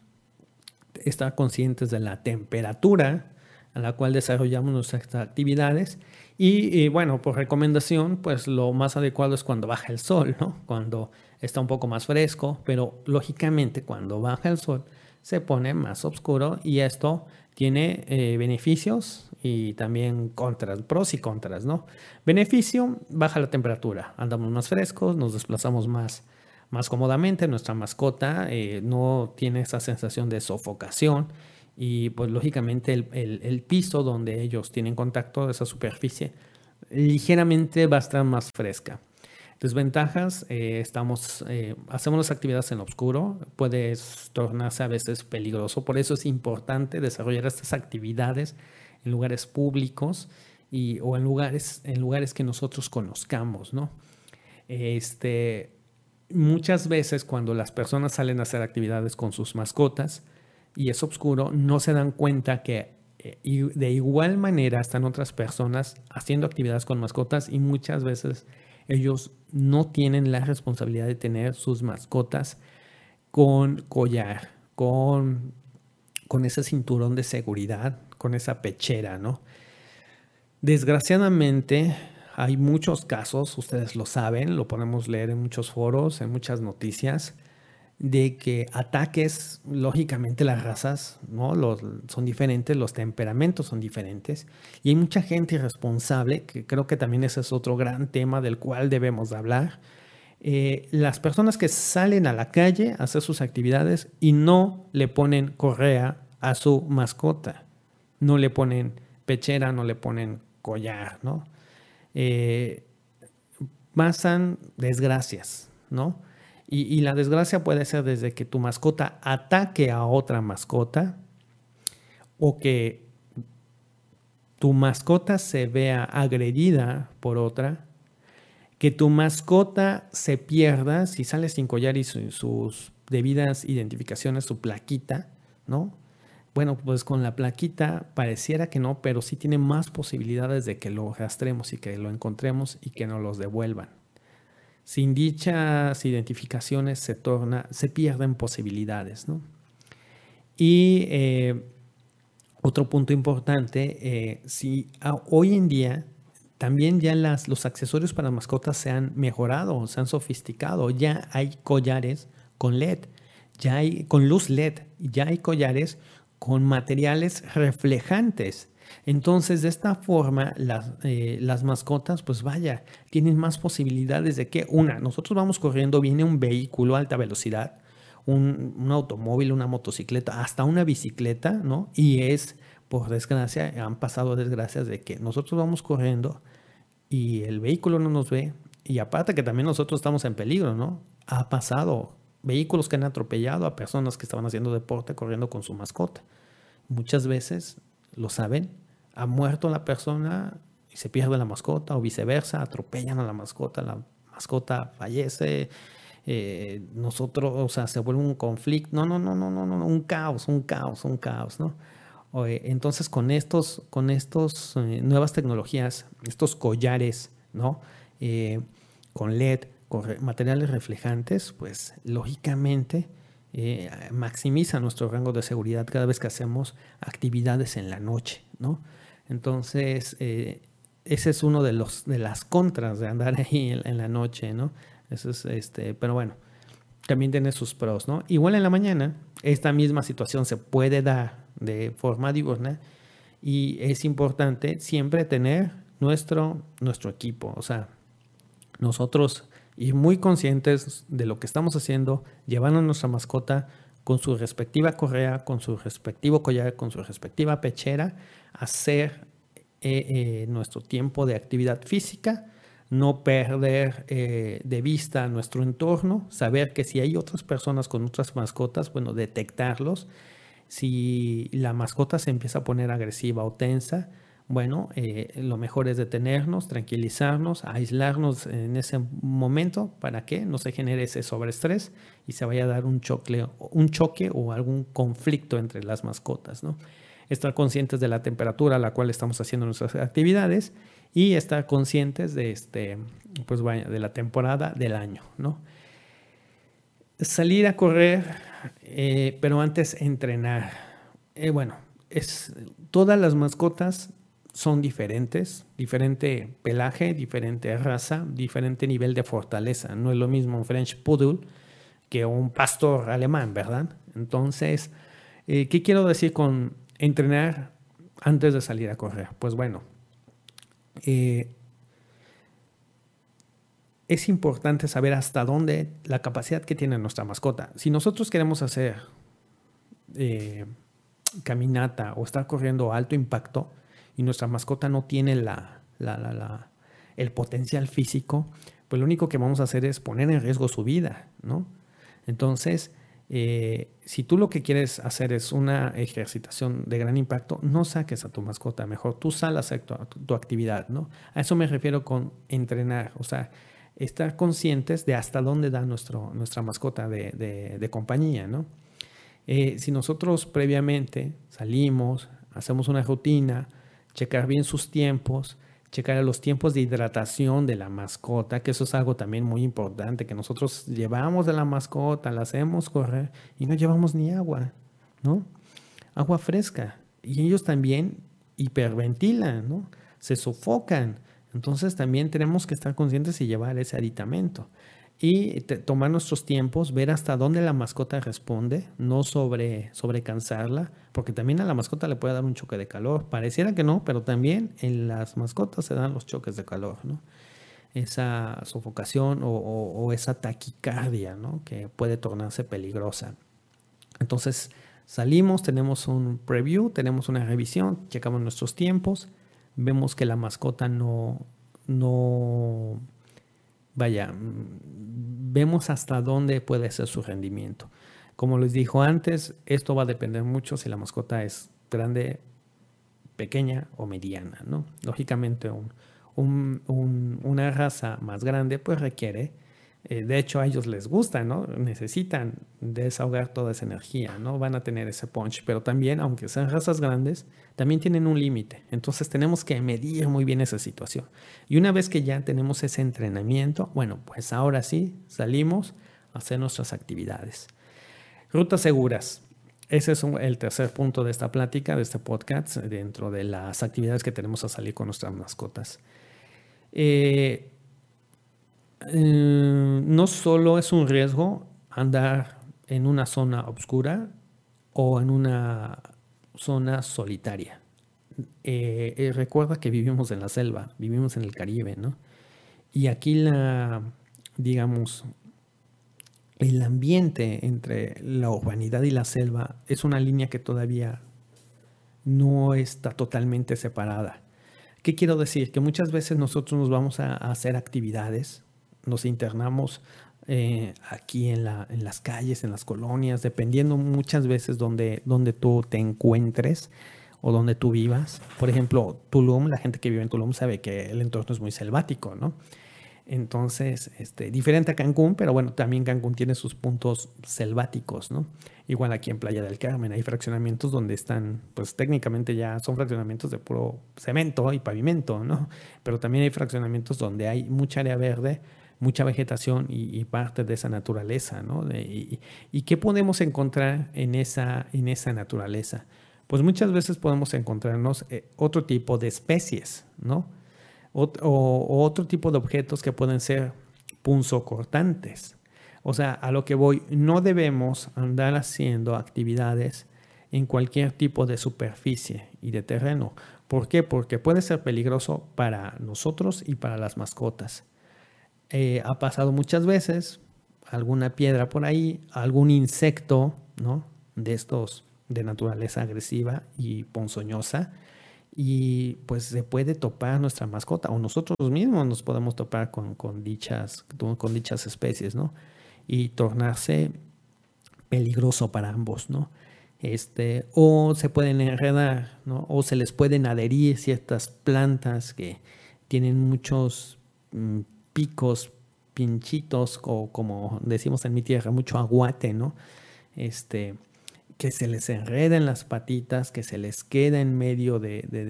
[SPEAKER 1] estar conscientes de la temperatura a la cual desarrollamos nuestras actividades. Y, bueno, por recomendación, pues lo más adecuado es cuando baja el sol. Cuando está un poco más fresco, pero lógicamente cuando baja el sol se pone más oscuro y esto tiene eh, beneficios y también contras, pros y contras, ¿no? Beneficio, baja la temperatura, andamos más frescos, nos desplazamos más más cómodamente. Nuestra mascota eh, no tiene esa sensación de sofocación y pues lógicamente el, el, el, piso donde ellos tienen contacto, esa superficie, ligeramente va a estar más fresca. Desventajas, eh, estamos, eh, hacemos las actividades en oscuro, puede tornarse a veces peligroso, por eso es importante desarrollar estas actividades en lugares públicos y, o en lugares, en lugares que nosotros conozcamos, ¿no? Este, muchas veces cuando las personas salen a hacer actividades con sus mascotas y es oscuro, no se dan cuenta que eh, de igual manera están otras personas haciendo actividades con mascotas y muchas veces ellos no tienen la responsabilidad de tener sus mascotas con collar, con, con ese cinturón de seguridad, con esa pechera, ¿no? Desgraciadamente hay muchos casos, ustedes lo saben, lo podemos leer en muchos foros, en muchas noticias, de que ataques, lógicamente las razas ¿no? Los, son diferentes, los temperamentos son diferentes y hay mucha gente irresponsable, que creo que también ese es otro gran tema del cual debemos hablar. Eh, las personas que salen a la calle a hacer sus actividades y no le ponen correa a su mascota, no le ponen pechera, no le ponen collar, ¿no? Eh, pasan desgracias, ¿no? Y, la desgracia puede ser desde que tu mascota ataque a otra mascota o que tu mascota se vea agredida por otra, que tu mascota se pierda si sale sin collar y sus debidas identificaciones, su plaquita, ¿no? Bueno, pues con la plaquita pareciera que no, pero sí tiene más posibilidades de que lo rastremos y que lo encontremos y que nos los devuelvan. Sin dichas identificaciones se, torna, se pierden posibilidades. ¿no? Y eh, otro punto importante, eh, si hoy en día también ya las, los accesorios para mascotas se han mejorado, se han sofisticado, ya hay collares con LED, ya hay con luz LED, ya hay collares con materiales reflejantes. Entonces, de esta forma, las, eh, las, mascotas, pues vaya, tienen más posibilidades de que, una, nosotros vamos corriendo, viene un vehículo a alta velocidad, un, un, automóvil, una motocicleta, hasta una bicicleta, ¿no? Y es, por desgracia, han pasado desgracias de que nosotros vamos corriendo y el vehículo no nos ve. Y aparte que también nosotros estamos en peligro, ¿no? Ha pasado vehículos que han atropellado a personas que estaban haciendo deporte corriendo con su mascota. Muchas veces lo saben, ha muerto la persona y se pierde la mascota o viceversa, atropellan a la mascota, la mascota fallece, eh, nosotros, o sea, se vuelve un conflicto, no, no, no, no, no, no, un caos, un caos, un caos, ¿no? Entonces con estos, con estos eh, nuevas tecnologías, estos collares, ¿no? Eh, con LED, con materiales reflejantes, pues lógicamente eh, maximiza nuestro rango de seguridad cada vez que hacemos actividades en la noche, ¿no? Entonces, eh, ese es uno de, los, de las contras de andar [laughs] ahí en, la noche, ¿no? Eso es, este, pero bueno, también tiene sus pros, ¿no? Igual en la mañana, esta misma situación se puede dar de forma diurna y es importante siempre tener nuestro, nuestro equipo, o sea, nosotros y muy conscientes de lo que estamos haciendo, llevando a nuestra mascota con su respectiva correa, con su respectivo collar, con su respectiva pechera, hacer eh, eh, nuestro tiempo de actividad física, no perder eh, de vista nuestro entorno, saber que si hay otras personas con otras mascotas, bueno, detectarlos. Si la mascota se empieza a poner agresiva o tensa, bueno, eh, lo mejor es detenernos, tranquilizarnos, aislarnos en ese momento para que no se genere ese sobreestrés y se vaya a dar un choque, un choque o algún conflicto entre las mascotas. ¿no? Estar conscientes de la temperatura a la cual estamos haciendo nuestras actividades y estar conscientes de, este, pues vaya, de la temporada del año. ¿no? Salir a correr, eh, pero antes entrenar. Eh, bueno, es, todas las mascotas son diferentes, diferente pelaje, diferente raza, diferente nivel de fortaleza. No es lo mismo un French Poodle que un pastor alemán, ¿verdad? Entonces, eh, ¿qué quiero decir con entrenar antes de salir a correr? Pues bueno, eh, es importante saber hasta dónde la capacidad que tiene nuestra mascota. Si nosotros queremos hacer eh, caminata o estar corriendo alto impacto, y nuestra mascota no tiene la, la, el potencial físico, pues lo único que vamos a hacer es poner en riesgo su vida, ¿no? Entonces, eh, si tú lo que quieres hacer es una ejercitación de gran impacto, no saques a tu mascota, mejor tú sal a hacer tu, tu actividad, ¿no? A eso me refiero con entrenar, o sea, estar conscientes de hasta dónde da nuestro, nuestra mascota de, de, de compañía, ¿no? Eh, si nosotros previamente salimos, hacemos una rutina, checar bien sus tiempos, checar los tiempos de hidratación de la mascota, que eso es algo también muy importante, que nosotros llevamos de la mascota, la hacemos correr y no llevamos ni agua, ¿no? Agua fresca. Y ellos también hiperventilan, ¿no? Se sofocan. Entonces también tenemos que estar conscientes y llevar ese aditamento y tomar nuestros tiempos, ver hasta dónde la mascota responde, no sobre sobrecansarla, porque también a la mascota le puede dar un choque de calor. Pareciera que no, pero también en las mascotas se dan los choques de calor, ¿no? Esa sofocación o, o, esa taquicardia, ¿no? Que puede tornarse peligrosa. Entonces, salimos, tenemos un preview, tenemos una revisión, checamos nuestros tiempos, vemos que la mascota no, no vaya, mm, vemos hasta dónde puede ser su rendimiento. Como les dijo antes, esto va a depender mucho si la mascota es grande, pequeña o mediana, ¿no? Lógicamente, un, un, un, una raza más grande pues requiere eh, de hecho, a ellos les gusta, ¿no? Necesitan desahogar toda esa energía, ¿no? Van a tener ese punch, pero también, aunque sean razas grandes, también tienen un límite. Entonces tenemos que medir muy bien esa situación. Y una vez que ya tenemos ese entrenamiento, bueno, pues ahora sí salimos a hacer nuestras actividades. Rutas seguras. Ese es el tercer punto de esta plática, de este podcast, dentro de las actividades que tenemos a salir con nuestras mascotas. Eh, eh, no solo es un riesgo andar en una zona oscura o en una zona solitaria. Eh, eh, recuerda que vivimos en la selva, vivimos en el Caribe, ¿no? Y aquí la, digamos, el ambiente entre la urbanidad y la selva es una línea que todavía no está totalmente separada. ¿Qué quiero decir? Que muchas veces nosotros nos vamos a hacer actividades nos internamos eh, aquí en, la, en, las calles, en las colonias, dependiendo muchas veces donde, donde tú te encuentres o donde tú vivas. Por ejemplo, Tulum, la gente que vive en Tulum sabe que el entorno es muy selvático, ¿no? Entonces, este, diferente a Cancún, pero bueno, también Cancún tiene sus puntos selváticos, ¿no? Igual aquí en Playa del Carmen hay fraccionamientos donde están, pues técnicamente ya son fraccionamientos de puro cemento y pavimento, ¿no? Pero también hay fraccionamientos donde hay mucha área verde, mucha vegetación y, y, parte de esa naturaleza, ¿no? De, y, y, qué podemos encontrar en esa, en esa naturaleza? Pues muchas veces podemos encontrarnos eh, otro tipo de especies, ¿no? O, o, otro tipo de objetos que pueden ser punzocortantes. O sea, a lo que voy, no debemos andar haciendo actividades en cualquier tipo de superficie y de terreno. ¿Por qué? Porque puede ser peligroso para nosotros y para las mascotas. Eh, ha pasado muchas veces, alguna piedra por ahí, algún insecto, ¿no? De estos de naturaleza agresiva y ponzoñosa. Y pues se puede topar nuestra mascota o nosotros mismos nos podemos topar con, con, dichas, con dichas especies, ¿no? Y tornarse peligroso para ambos, ¿no? Este, o se pueden enredar, ¿no? O se les pueden adherir ciertas plantas que tienen muchos mm, picos, pinchitos, o como decimos en mi tierra, mucho aguate, ¿no? Este, que se les enreden las patitas, que se les queda en medio de, de,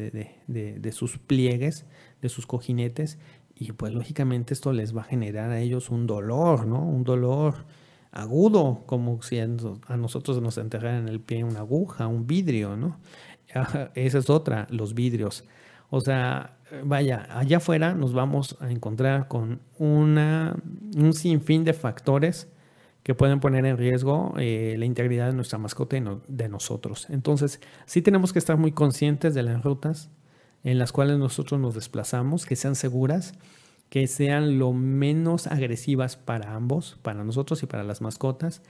[SPEAKER 1] de, de, sus pliegues, de sus cojinetes, y pues lógicamente esto les va a generar a ellos un dolor, ¿no? Un dolor agudo, como si a nosotros nos enterraran en el pie una aguja, un vidrio, ¿no? Esa es otra, los vidrios. O sea, vaya, allá afuera nos vamos a encontrar con una, un sinfín de factores que pueden poner en riesgo eh, la integridad de nuestra mascota y no, de nosotros. Entonces, sí tenemos que estar muy conscientes de las rutas en las cuales nosotros nos desplazamos, que sean seguras, que sean lo menos agresivas para ambos, para nosotros y para las mascotas.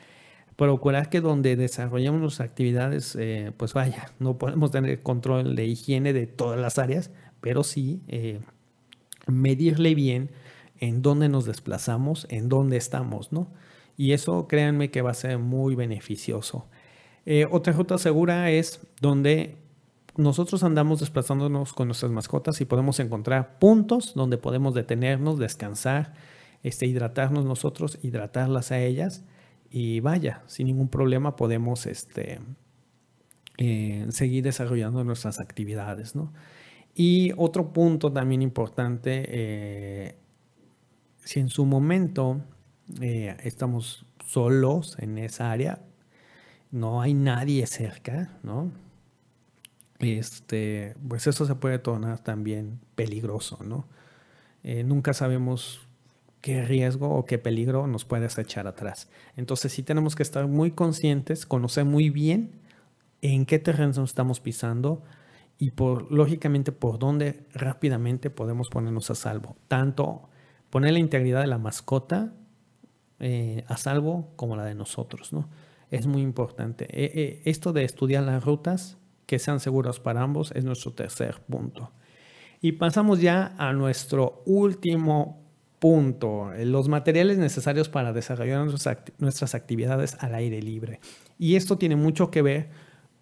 [SPEAKER 1] Procurar que donde desarrollamos nuestras actividades, eh, pues vaya, no podemos tener control de higiene de todas las áreas, pero sí eh, medirle bien en dónde nos desplazamos, en dónde estamos, ¿no? Y eso créanme que va a ser muy beneficioso. Eh, otra ruta segura es donde nosotros andamos desplazándonos con nuestras mascotas y podemos encontrar puntos donde podemos detenernos, descansar, este, hidratarnos nosotros, hidratarlas a ellas y vaya, sin ningún problema podemos este, eh, seguir desarrollando nuestras actividades. ¿no? Y otro punto también importante, eh, si en su momento eh, estamos solos en esa área, no hay nadie cerca, ¿no? Este, pues eso se puede tornar también peligroso, ¿no? nunca sabemos qué riesgo o qué peligro nos puede echar atrás. Entonces sí tenemos que estar muy conscientes, conocer muy bien en qué terreno estamos pisando y por, lógicamente por dónde rápidamente podemos ponernos a salvo. Tanto poner la integridad de la mascota eh, a salvo como la de nosotros. ¿no? Es muy importante. Eh, eh, esto de estudiar las rutas que sean seguras para ambos es nuestro tercer punto. Y pasamos ya a nuestro último Punto. Los materiales necesarios para desarrollar nuestras actividades al aire libre. Y esto tiene mucho que ver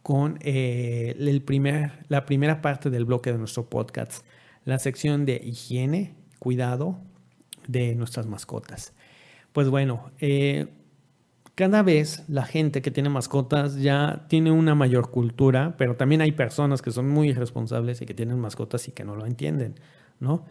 [SPEAKER 1] con eh, el primer, la primera parte del bloque de nuestro podcast, la sección de higiene, cuidado de nuestras mascotas. Pues bueno, eh, cada vez la gente que tiene mascotas ya tiene una mayor cultura, pero también hay personas que son muy irresponsables y que tienen mascotas y que no lo entienden, ¿no?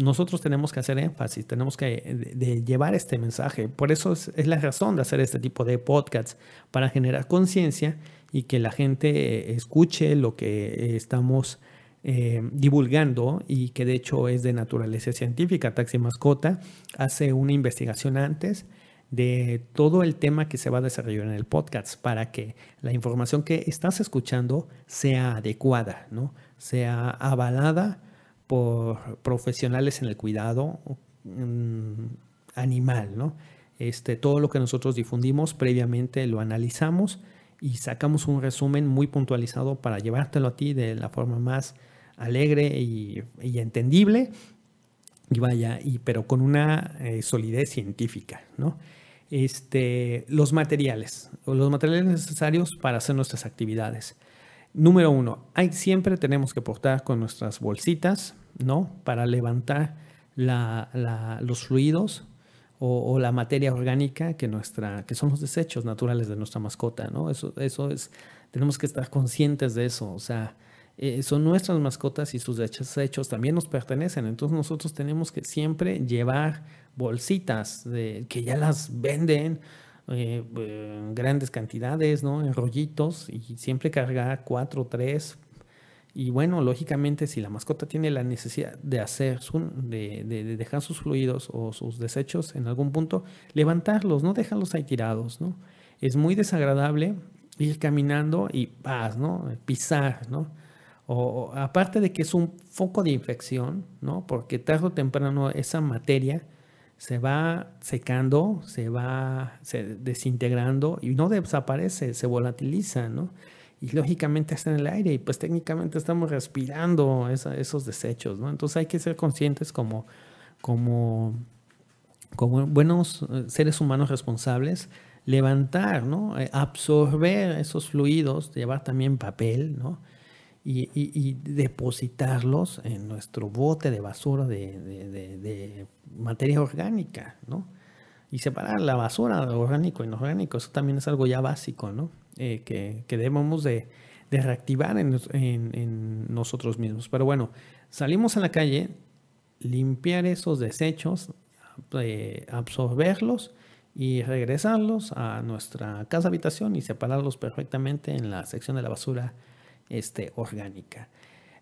[SPEAKER 1] nosotros tenemos que hacer énfasis, tenemos que de, llevar este mensaje. Por eso es, la razón de hacer este tipo de podcasts, para generar conciencia y que la gente eh, escuche lo que estamos eh, divulgando y que de hecho es de naturaleza científica. Taxi Mascota hace una investigación antes de todo el tema que se va a desarrollar en el podcast para que la información que estás escuchando sea adecuada, ¿no? sea avalada por profesionales en el cuidado mm, animal, ¿no? Este, todo lo que nosotros difundimos previamente lo analizamos y sacamos un resumen muy puntualizado para llevártelo a ti de la forma más alegre y, entendible, y vaya, y, pero con una eh, solidez científica, ¿no? Este, los materiales, los materiales necesarios para hacer nuestras actividades. Número uno, hay, siempre tenemos que portar con nuestras bolsitas, ¿no? Para levantar los fluidos o, la materia orgánica que, nuestra, que son los desechos naturales de nuestra mascota, ¿no? Eso, eso es, tenemos que estar conscientes de eso, o sea, eh, son nuestras mascotas y sus desechos también nos pertenecen, entonces nosotros tenemos que siempre llevar bolsitas de, que ya las venden, eh, en grandes cantidades, ¿no? En rollitos y siempre cargar cuatro, tres. Y bueno, lógicamente si la mascota tiene la necesidad de hacer, de, de, dejar sus fluidos o sus desechos en algún punto, levantarlos, no dejarlos ahí tirados, ¿no? Es muy desagradable ir caminando y paz, ¿no? Pisar, ¿no? O, aparte de que es un foco de infección, ¿no? Porque tarde o temprano esa materia se va secando, se va desintegrando y no desaparece, se volatiliza, ¿no? Y lógicamente está en el aire y pues técnicamente estamos respirando esos desechos, ¿no? Entonces hay que ser conscientes como, como, como buenos eh, seres humanos responsables, levantar, ¿no? Eh, absorber esos fluidos, llevar también papel, ¿no? y, depositarlos en nuestro bote de basura de, materia orgánica, ¿no? Y separar la basura de orgánico e inorgánico, eso también es algo ya básico, ¿no? Eh, que, debemos de, reactivar en, nosotros mismos. Pero bueno, salimos a la calle, limpiar esos desechos, eh, absorberlos y regresarlos a nuestra casa habitación y separarlos perfectamente en la sección de la basura este, orgánica.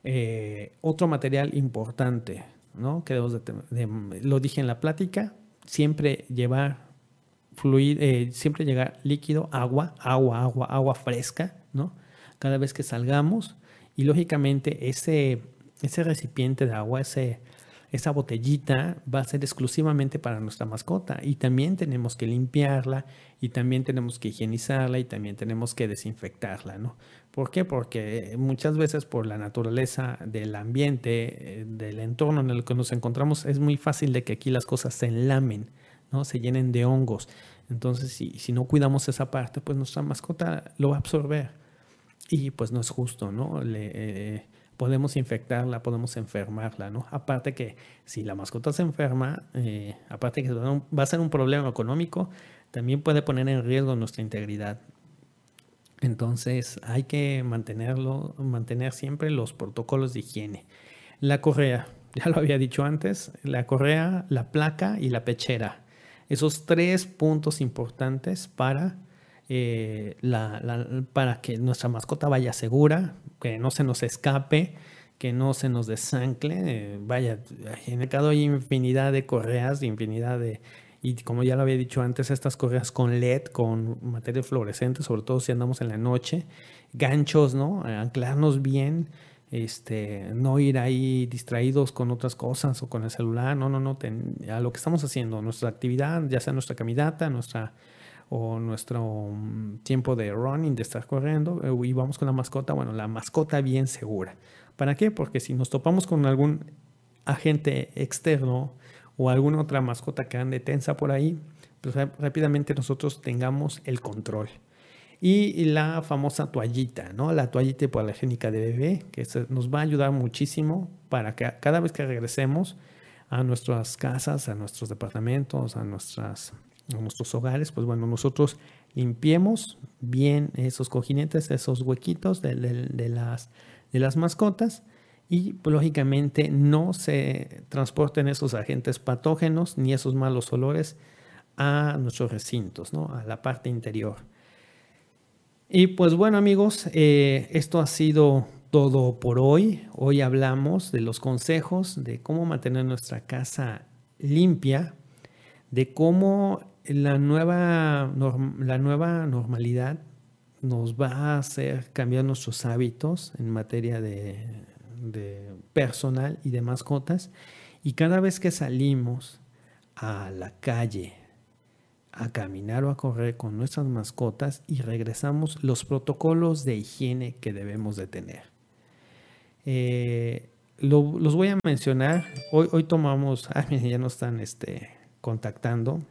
[SPEAKER 1] Eh, otro material importante, ¿no? Que lo dije en la plática, siempre llevar fluido, eh, siempre llegar líquido, agua, agua, agua, agua fresca, ¿no? Cada vez que salgamos y lógicamente ese, ese recipiente de agua, ese, esa botellita va a ser exclusivamente para nuestra mascota y también tenemos que limpiarla y también tenemos que higienizarla y también tenemos que desinfectarla, ¿no? ¿Por qué? Porque muchas veces por la naturaleza del ambiente, eh, del entorno en el que nos encontramos, es muy fácil de que aquí las cosas se enlamen, ¿no? Se llenen de hongos. Entonces, si, si no cuidamos esa parte, pues nuestra mascota lo va a absorber. Y pues no es justo, ¿no? Le, eh, podemos infectarla, podemos enfermarla, ¿no? Aparte que si la mascota se enferma, eh, aparte que va a ser un problema económico, también puede poner en riesgo nuestra integridad. Entonces hay que mantenerlo, mantener siempre los protocolos de higiene. La correa, ya lo había dicho antes, la correa, la placa y la pechera. Esos tres puntos importantes para, eh, para que nuestra mascota vaya segura, que no se nos escape, que no se nos desancle. Eh, vaya, en el mercado hay infinidad de correas, infinidad de... Y como ya lo había dicho antes, estas correas con LED, con materia fluorescente, sobre todo si andamos en la noche, ganchos, ¿no? Anclarnos bien, este, no ir ahí distraídos con otras cosas o con el celular, no, no, no, a lo que estamos haciendo, nuestra actividad, ya sea nuestra caminata, nuestra o nuestro mm, tiempo de running, de estar corriendo, eh, y vamos con la mascota, bueno, la mascota bien segura. ¿Para qué? Porque si nos topamos con algún agente externo o alguna otra mascota que ande tensa por ahí, pues rápidamente nosotros tengamos el control. Y la famosa toallita, ¿no? La toallita hipoalergénica de bebé, que nos va a ayudar muchísimo para que cada vez que regresemos a nuestras casas, a nuestros departamentos, a nuestros hogares, pues bueno, nosotros limpiemos bien esos cojinetes, esos huequitos de, las, de las mascotas y pues, lógicamente no se transporten esos agentes patógenos ni esos malos olores a nuestros recintos, ¿no? a la parte interior. Y pues bueno amigos, eh, esto ha sido todo por hoy. Hoy hablamos de los consejos de cómo mantener nuestra casa limpia, de cómo la nueva, la nueva normalidad nos va a hacer cambiar nuestros hábitos en materia de, personal y de mascotas. Y cada vez que salimos a la calle a caminar o a correr con nuestras mascotas y regresamos los protocolos de higiene que debemos de tener. Eh, los voy a mencionar. Hoy, hoy tomamos, [laughs] ah, ya nos están este, contactando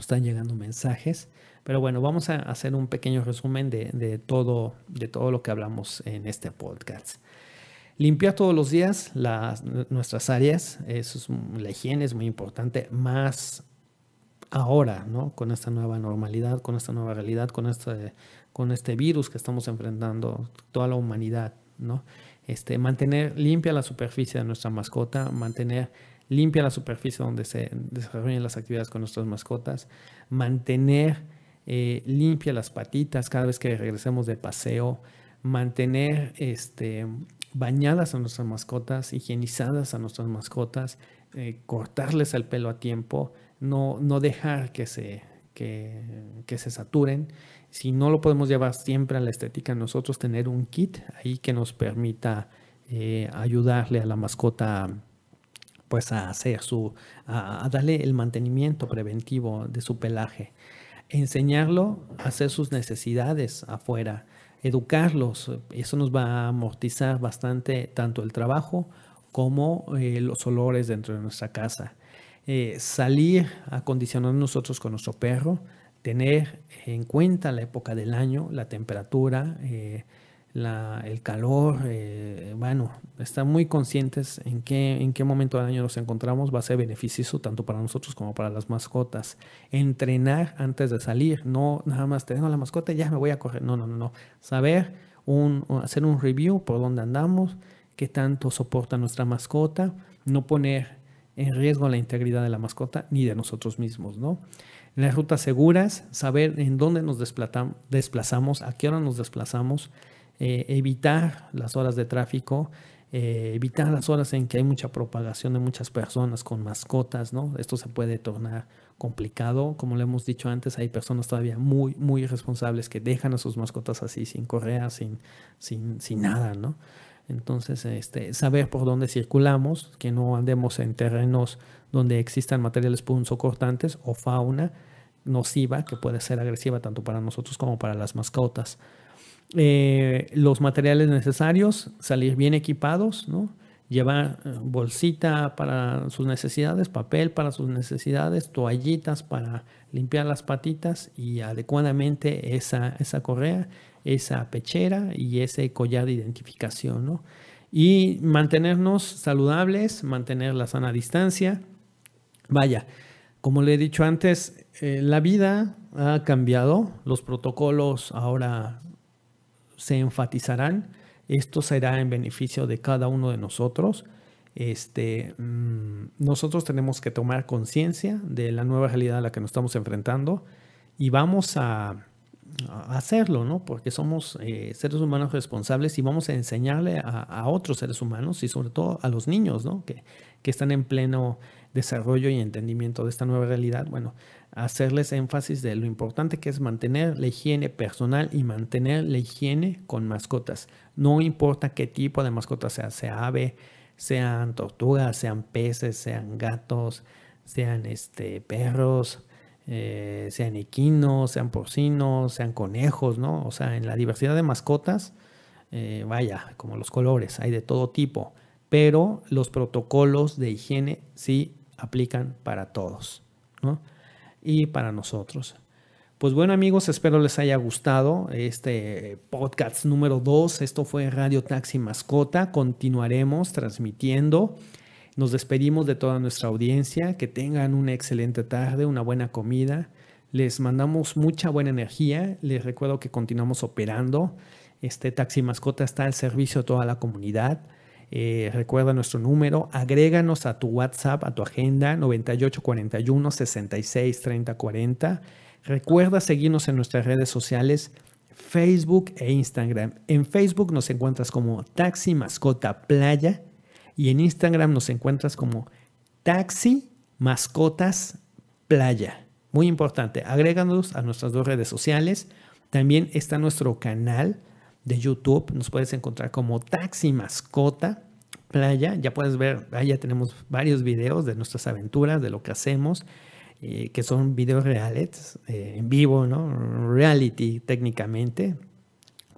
[SPEAKER 1] están llegando mensajes. Pero bueno, vamos a hacer un pequeño resumen de, todo, de todo lo que hablamos en este podcast. Limpiar todos los días las, nuestras áreas, eso es, la higiene es muy importante, más ahora, ¿no? Con esta nueva normalidad, con esta nueva realidad, con este, con este virus que estamos enfrentando, toda la humanidad, ¿no? Este, mantener limpia la superficie de nuestra mascota, mantener limpia la superficie donde se desarrollan las actividades con nuestras mascotas, mantener eh, limpia las patitas cada vez que regresemos de paseo, mantener este, bañadas a nuestras mascotas, higienizadas a nuestras mascotas, eh, cortarles el pelo a tiempo, no, no dejar que se, que, se saturen. Si no lo podemos llevar siempre a la estética, nosotros tener un kit ahí que nos permita eh, ayudarle a la mascota pues a hacer su, a, darle el mantenimiento preventivo de su pelaje, enseñarlo a hacer sus necesidades afuera, educarlos, eso nos va a amortizar bastante tanto el trabajo como eh, los olores dentro de nuestra casa. Eh, salir a condicionar nosotros con nuestro perro, tener en cuenta la época del año, la temperatura, eh, el calor, eh, bueno, están muy conscientes en qué, en qué momento del año nos encontramos, va a ser beneficioso tanto para nosotros como para las mascotas. Entrenar antes de salir, no nada más tengo la mascota y ya me voy a correr, no, no, no, no. Saber, un, hacer un review por dónde andamos, qué tanto soporta nuestra mascota, no poner en riesgo la integridad de la mascota ni de nosotros mismos, ¿no? Las rutas seguras, saber en dónde nos desplazamos, a qué hora nos desplazamos, eh, evitar las horas de tráfico, eh, evitar las horas en que hay mucha propagación de muchas personas con mascotas, ¿no? Esto se puede tornar complicado. Como le hemos dicho antes, hay personas todavía muy, muy irresponsables que dejan a sus mascotas así, sin correa, sin, sin, sin nada, ¿no? Entonces, este, saber por dónde circulamos, que no andemos en terrenos donde existan materiales punzocortantes o fauna nociva que puede ser agresiva tanto para nosotros como para las mascotas. Eh, los materiales necesarios, salir bien equipados, ¿no? llevar eh, bolsita para sus necesidades, papel para sus necesidades, toallitas para limpiar las patitas y adecuadamente esa, esa correa, esa pechera y ese collar de identificación. ¿no? Y mantenernos saludables, mantener la sana distancia. Vaya, como le he dicho antes, eh, la vida ha cambiado, los protocolos ahora se enfatizarán esto será en beneficio de cada uno de nosotros. Este, mm, nosotros tenemos que tomar conciencia de la nueva realidad a la que nos estamos enfrentando y vamos a, hacerlo, ¿no? Porque somos eh, seres humanos responsables y vamos a enseñarle a, otros seres humanos y sobre todo a los niños, ¿no? Que, que están en pleno desarrollo y entendimiento de esta nueva realidad. Bueno, hacerles énfasis de lo importante que es mantener la higiene personal y mantener la higiene con mascotas. No importa qué tipo de mascota sea, sea ave, sean tortugas, sean peces, sean gatos, sean este, perros, eh, sean equinos, sean porcinos, sean conejos, ¿no? O sea, en la diversidad de mascotas, eh, vaya, como los colores, hay de todo tipo, pero los protocolos de higiene sí aplican para todos, ¿no? y para nosotros. Pues bueno amigos, espero les haya gustado este podcast número 2. Esto fue Radio Taxi Mascota. Continuaremos transmitiendo. Nos despedimos de toda nuestra audiencia. Que tengan una excelente tarde, una buena comida. Les mandamos mucha buena energía. Les recuerdo que continuamos operando. Este Taxi Mascota está al servicio de toda la comunidad. Eh, recuerda nuestro número, agréganos a tu WhatsApp, a tu agenda 9841 66 30 40. Recuerda seguirnos en nuestras redes sociales, Facebook e Instagram. En Facebook nos encuentras como Taxi Mascota Playa y en Instagram nos encuentras como Taxi Mascotas Playa. Muy importante, agréganos a nuestras dos redes sociales. También está nuestro canal de YouTube. Nos puedes encontrar como Taxi Mascota Playa. Ya puedes ver, ahí ya tenemos varios videos de nuestras aventuras, de lo que hacemos, eh, que son videos reales, eh, en vivo, ¿no? Reality técnicamente,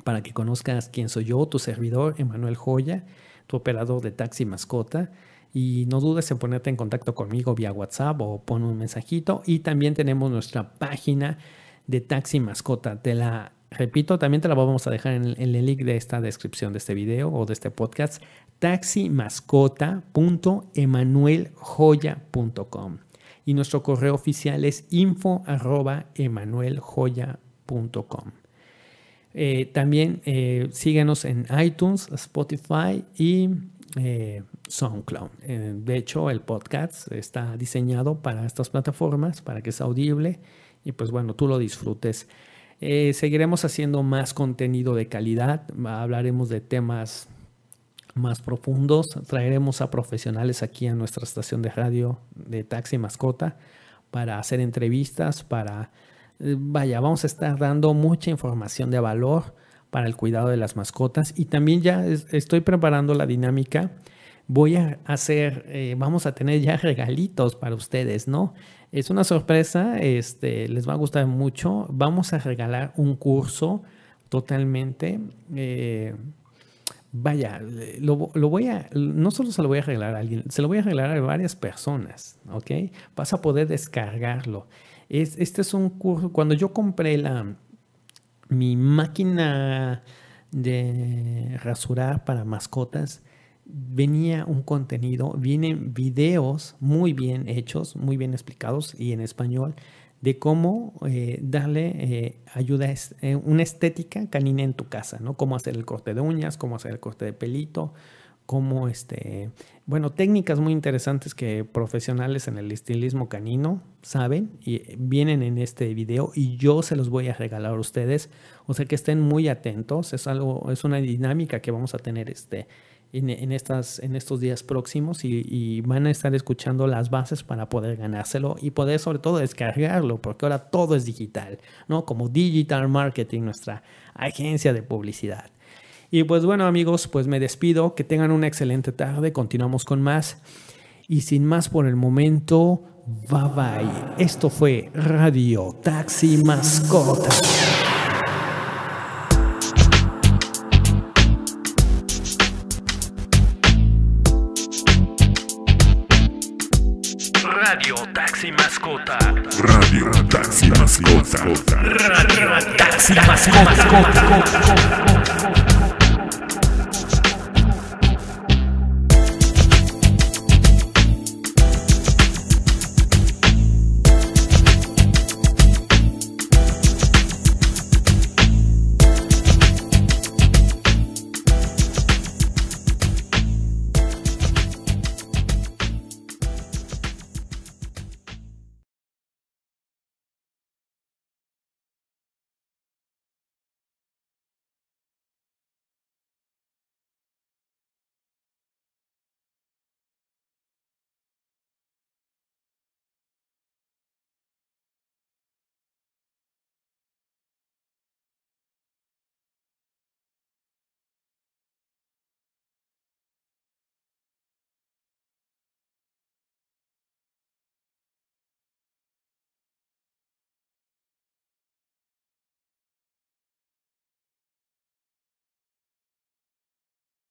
[SPEAKER 1] para que conozcas quién soy yo, tu servidor, Emanuel Joya, tu operador de Taxi Mascota. Y no dudes en ponerte en contacto conmigo vía WhatsApp o pon un mensajito. Y también tenemos nuestra página de Taxi Mascota. Te la Repito, también te la vamos a dejar en el, link de esta descripción de este video o de este podcast, taximascota.emanueljoya.com. Y nuestro correo oficial es info.emanueljoya.com. Eh, también eh, síguenos en iTunes, Spotify y eh, SoundCloud. de hecho, el podcast está diseñado para estas plataformas, para que sea audible y pues bueno, tú lo disfrutes. Seguiremos haciendo más contenido de calidad, hablaremos de temas más profundos, traeremos a profesionales aquí a nuestra estación de radio de Taxi Mascota para hacer entrevistas, para, vaya, vamos a estar dando mucha información de valor para el cuidado de las mascotas y también ya estoy preparando la dinámica. Voy a hacer, eh, vamos a tener ya [laughs] regalitos para ustedes, ¿no? Es una sorpresa, este, les va a gustar mucho. Vamos a regalar un curso totalmente. Eh, vaya, lo, voy a, no solo se lo voy a regalar a alguien, se lo voy a regalar a varias personas, ¿ok? Vas a poder descargarlo. Es, este es un curso, cuando yo compré la, mi máquina de rasurar para mascotas, venía un contenido, vienen videos muy bien hechos, muy bien explicados y en español de cómo eh, darle eh, ayuda, eh, una estética canina en tu casa, ¿no? Cómo hacer el corte de uñas, cómo hacer el corte de pelito, cómo, este, bueno, técnicas muy interesantes que profesionales en el estilismo canino saben y vienen en este video y yo se los voy a regalar a ustedes. O sea que estén muy atentos, es algo, es una dinámica que vamos a tener este en, estas, en estos días próximos y, van a estar escuchando las bases para poder ganárselo y poder sobre todo descargarlo, porque ahora todo es digital, ¿no? Como Digital Marketing, nuestra agencia de publicidad. Y pues bueno amigos, pues me despido, que tengan una excelente tarde, continuamos con más. Y sin más por el momento, bye bye. Esto fue Radio Taxi Mascota.
[SPEAKER 2] Radio Taxi Mascota.
[SPEAKER 3] Radio Taxi Mascota.
[SPEAKER 2] Radio Taxi Mascota.